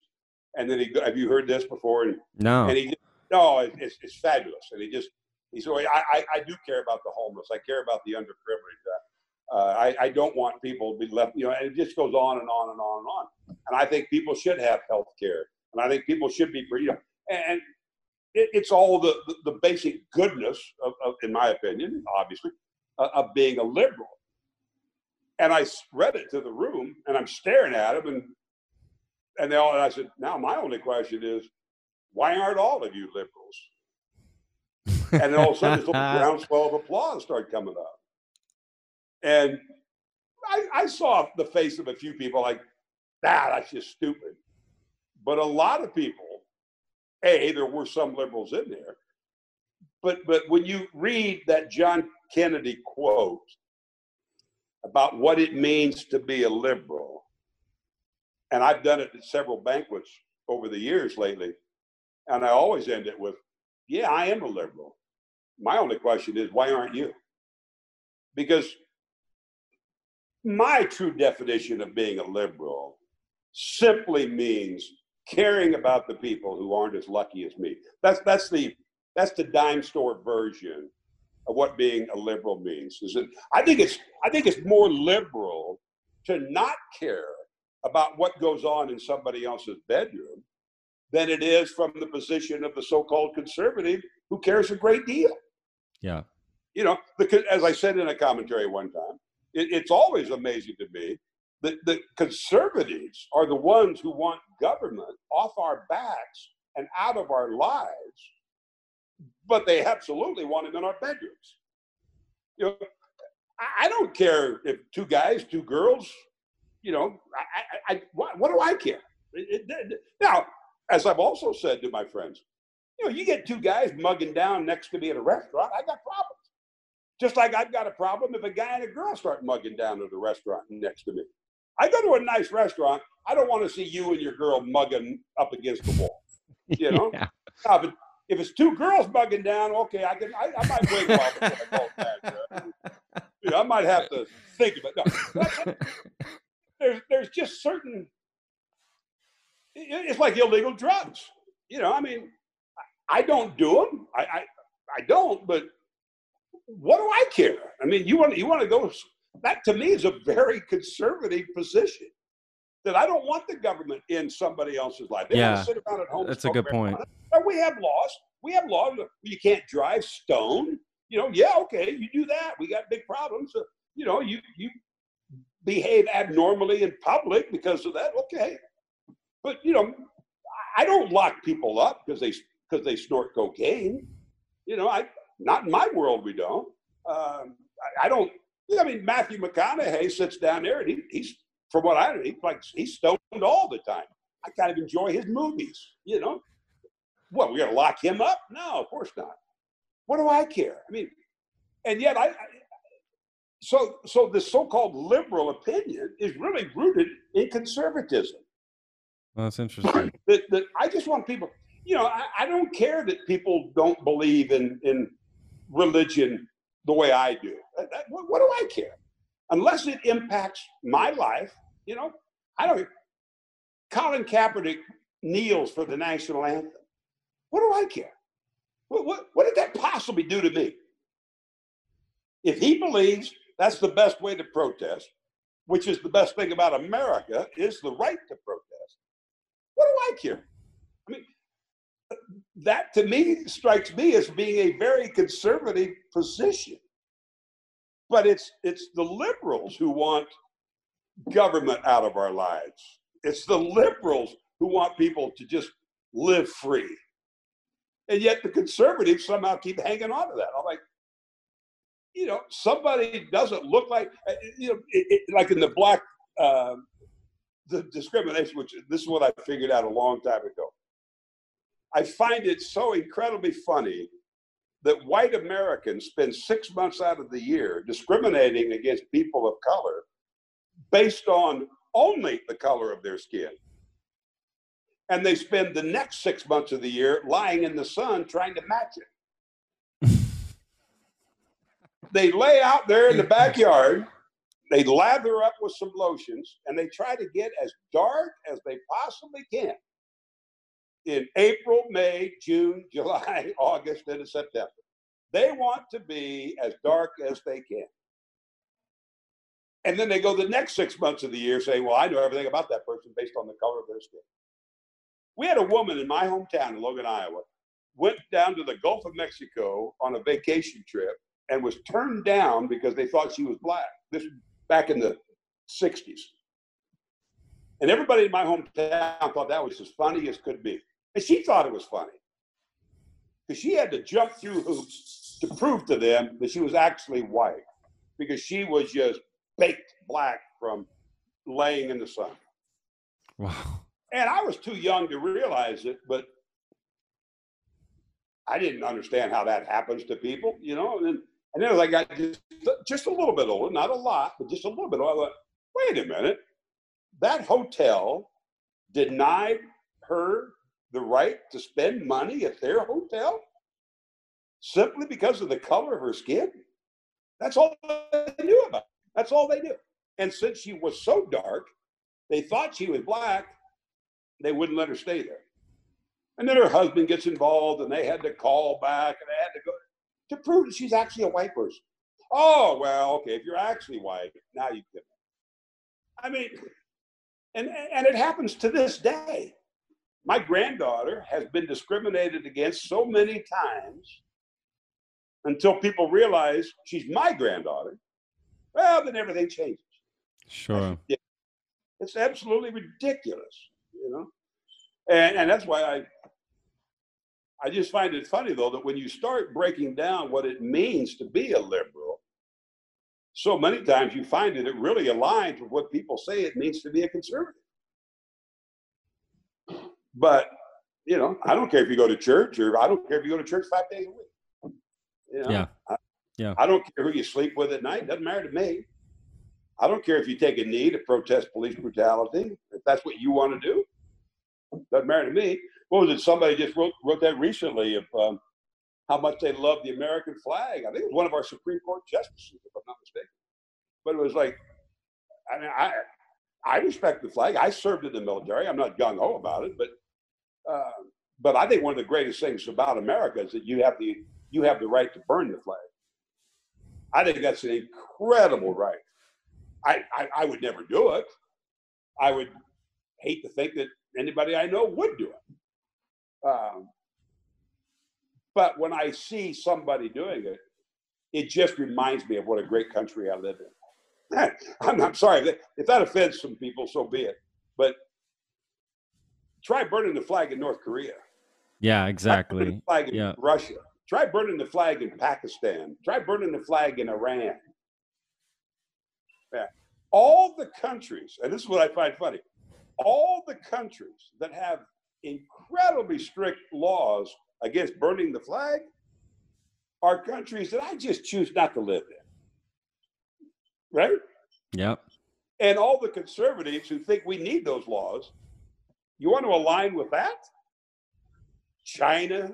and then he, have you heard this before? And, no. And he, no, it, it's, it's fabulous, and he just he said, I, I, I do care about the homeless, I care about the underprivileged. Uh, I, I don't want people to be left, you know, and it just goes on and on and on and on. And I think people should have health care, and I think people should be, you know, and it, it's all the, the, the basic goodness of, of, in my opinion, obviously, uh, of being a liberal. And I spread it to the room, and I'm staring at them, and and they all. And I said, now my only question is, why aren't all of you liberals? and then all of a sudden, this little groundswell of applause started coming up, and I, I saw the face of a few people like, ah, that's just stupid. But a lot of people a there were some liberals in there, but but when you read that John Kennedy quote about what it means to be a liberal, and I've done it at several banquets over the years lately, and I always end it with, "Yeah, I am a liberal." My only question is, why aren't you? Because my true definition of being a liberal simply means caring about the people who aren't as lucky as me. That's that's the that's the dime store version of what being a liberal means. Is it? I think it's I think it's more liberal to not care about what goes on in somebody else's bedroom than it is from the position of the so-called conservative who cares a great deal. Yeah. You know, because as I said in a commentary one time, it, it's always amazing to me that the conservatives are the ones who want government off our backs and out of our lives, but they absolutely want it in our bedrooms. You know, I, I don't care if two guys, two girls, you know, I, I, I what, what, do I care? It, it, now, as I've also said to my friends, you know, you get two guys mugging down next to me at a restaurant, I got problems. Just like I've got a problem if a guy and a girl start mugging down at a restaurant next to me. I go to a nice restaurant. I don't want to see you and your girl mugging up against the wall. You know, yeah. now, if, if, it's two girls mugging down, okay, I can. I, I might wait a while before I go back. You know, I might have to think about. No, there's there's just certain. It's like illegal drugs. You know, I mean, I don't do them. I, I, I don't. But what do I care? I mean, you want you want to go that to me is a very conservative position. That I don't want the government in somebody else's life. They yeah, sit around at home. That's a good point. we have laws. We have laws. You can't drive stone. You know, yeah, okay, you do that. We got big problems. So, you know, you you behave abnormally in public because of that. Okay, but you know, I don't lock people up because they because they snort cocaine. You know, I not in my world. We don't. Um, I, I don't I mean, Matthew McConaughey sits down there and he, he's, from what I know, he's like he's stoned all the time. I kind of enjoy his movies, you know. What we got to lock him up? No, of course not. What do I care? I mean, and yet I, I so so the so-called liberal opinion is really rooted in conservatism. Well, that's interesting. that, that I just want people, you know, I, I don't care that people don't believe in in religion the way I do. Uh, uh, what, what do I care? Unless it impacts my life, you know, I don't. Colin Kaepernick kneels for the national anthem. What do I care? What, what, what did that possibly do to me? If he believes that's the best way to protest, which is the best thing about America, is the right to protest. What do I care? That to me strikes me as being a very conservative position. But it's it's the liberals who want government out of our lives. It's the liberals who want people to just live free. And yet the conservatives somehow keep hanging on to that. I'm like, you know, somebody doesn't look like, uh, you know, it, it, like in the black, uh, the discrimination, which this is what I figured out a long time ago. I find it so incredibly funny that white Americans spend six months out of the year discriminating against people of color based on only the color of their skin. And they spend the next six months of the year lying in the sun trying to match it. they lay out there in the backyard, they lather up with some lotions, and they try to get as dark as they possibly can in April, May, June, July, August, and September. They want to be as dark as they can. And then they go the next six months of the year saying, Well, I know everything about that person based on the color of their skin. We had a woman in my hometown in Logan, Iowa, went down to the Gulf of Mexico on a vacation trip and was turned down because they thought she was black. This back in the 60s. And everybody in my hometown thought that was as funny as could be. And she thought it was funny because she had to jump through hoops to prove to them that she was actually white because she was just baked black from laying in the sun. Wow. And I was too young to realize it, but I didn't understand how that happens to people, you know. And then, and then as I got just, just a little bit older, not a lot, but just a little bit older, I wait a minute. That hotel denied her the right to spend money at their hotel simply because of the color of her skin? That's all they knew about. That's all they knew. And since she was so dark, they thought she was black, they wouldn't let her stay there. And then her husband gets involved and they had to call back and they had to go to prove that she's actually a white person. Oh, well, okay, if you're actually white, now you can. I mean, and, and it happens to this day. My granddaughter has been discriminated against so many times until people realize she's my granddaughter. Well, then everything changes. Sure. It's absolutely ridiculous, you know. And and that's why I I just find it funny though that when you start breaking down what it means to be a liberal, so many times you find that it really aligns with what people say it means to be a conservative. But you know, I don't care if you go to church or I don't care if you go to church five days a week. You know, Yeah. I, Yeah. I don't care who you sleep with at night. Doesn't matter to me. I don't care if you take a knee to protest police brutality. If that's what you want to do, doesn't matter to me. What was it? Somebody just wrote wrote that recently of um, how much they love the American flag. I think it was one of our Supreme Court justices, if I'm not mistaken. But it was like, I mean, I I respect the flag. I served in the military. I'm not gung ho about it, but uh, but I think one of the greatest things about America is that you have the you have the right to burn the flag. I think that's an incredible right. I, I, I would never do it. I would hate to think that anybody I know would do it. Um, but when I see somebody doing it, it just reminds me of what a great country I live in. I'm, I'm sorry if that, if that offends some people, so be it. But try burning the flag in North Korea. Yeah, exactly. the flag in Yeah. Russia. Try burning the flag in Pakistan. Try burning the flag in Iran. Yeah. All the countries, and this is what I find funny, all the countries that have incredibly strict laws against burning the flag are countries that I just choose not to live in. Right? Yep. And all the conservatives who think we need those laws, you want to align with that? China,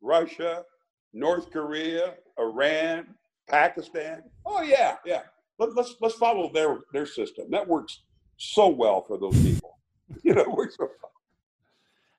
Russia, North Korea, Iran, Pakistan. Oh yeah, yeah. Let, let's let's follow their their system. That works so well for those people. You know, it works so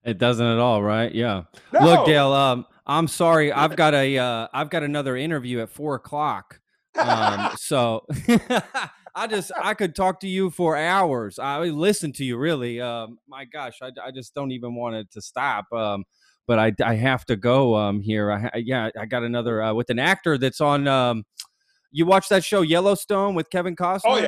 It doesn't at all, right? Yeah. No! Look, Dale. Um, I'm sorry. I've got a uh, I've got another interview at four o'clock. Um, so I just I could talk to you for hours. I listen to you really. Um, my gosh, I, I just don't even want it to stop. Um, but I I have to go. Um, here. I, yeah, I got another uh, with an actor that's on. Um, you watch that show Yellowstone with Kevin Costner? Oh yeah,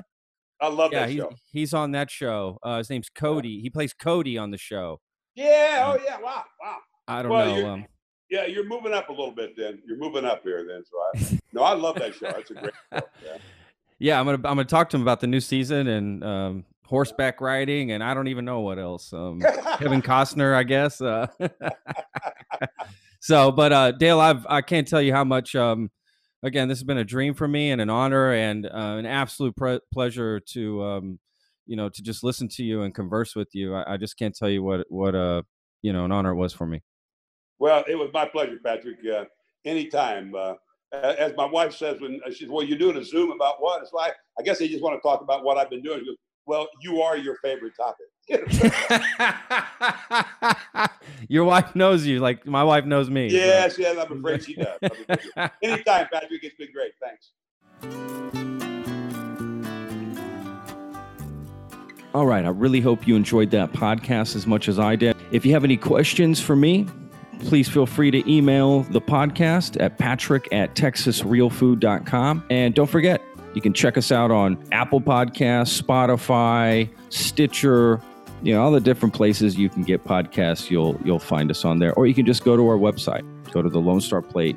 I love yeah. that He's show. he's on that show. Uh, his name's Cody. He plays Cody on the show. Yeah, oh yeah, wow, wow. I don't Well, know. you're- Um, Yeah, you're moving up a little bit then. You're moving up here then. So I no, I love that show. That's a great show. Yeah. Yeah, I'm gonna I'm gonna talk to him about the new season and um, horseback riding, and I don't even know what else. Um, Kevin Costner, I guess. Uh, so, but uh, Dale, I've I can't tell you how much. Um, again, this has been a dream for me and an honor and uh, an absolute pre- pleasure to um, you know to just listen to you and converse with you. I, I just can't tell you what what uh you know an honor it was for me. Well, it was my pleasure, Patrick. Uh, anytime. Uh, as my wife says, when uh, she's, well, you're doing a Zoom about what? It's like, I guess they just want to talk about what I've been doing. Goes, well, you are your favorite topic. Your wife knows you, like my wife knows me. so- yes, yes, I'm afraid she does. I'm afraid she does. Anytime, Patrick. It's been great. Thanks. All right. I really hope you enjoyed that podcast as much as I did. If you have any questions for me, please feel free to email the podcast at patrick at texasrealfood.com. And don't forget, you can check us out on Apple Podcasts, Spotify, Stitcher, you know, all the different places you can get podcasts. You'll you'll find us on there. Or you can just go to our website, go to the Lone Star Plate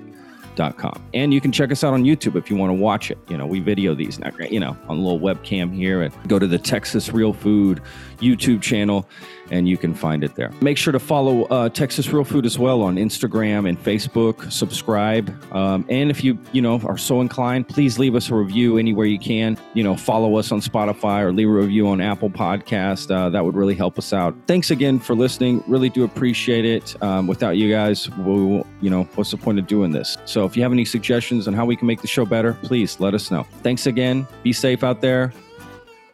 com. And you can check us out on YouTube if you want to watch it. You know, we video these now, you know, on a little webcam here and go to the Texas Real Food YouTube channel and you can find it there. Make sure to follow uh, Texas Real Food as well on Instagram and Facebook. Subscribe. Um, and if you, you know, are so inclined, please leave us a review anywhere you can. You know, follow us on Spotify or leave a review on Apple Podcast. Uh, that would really help us out. Thanks again for listening. Really do appreciate it. Um, without you guys, we'll, you know, what's the point of doing this? So if you have any suggestions on how we can make the show better, please let us know. Thanks again. Be safe out there.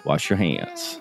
Wash your hands.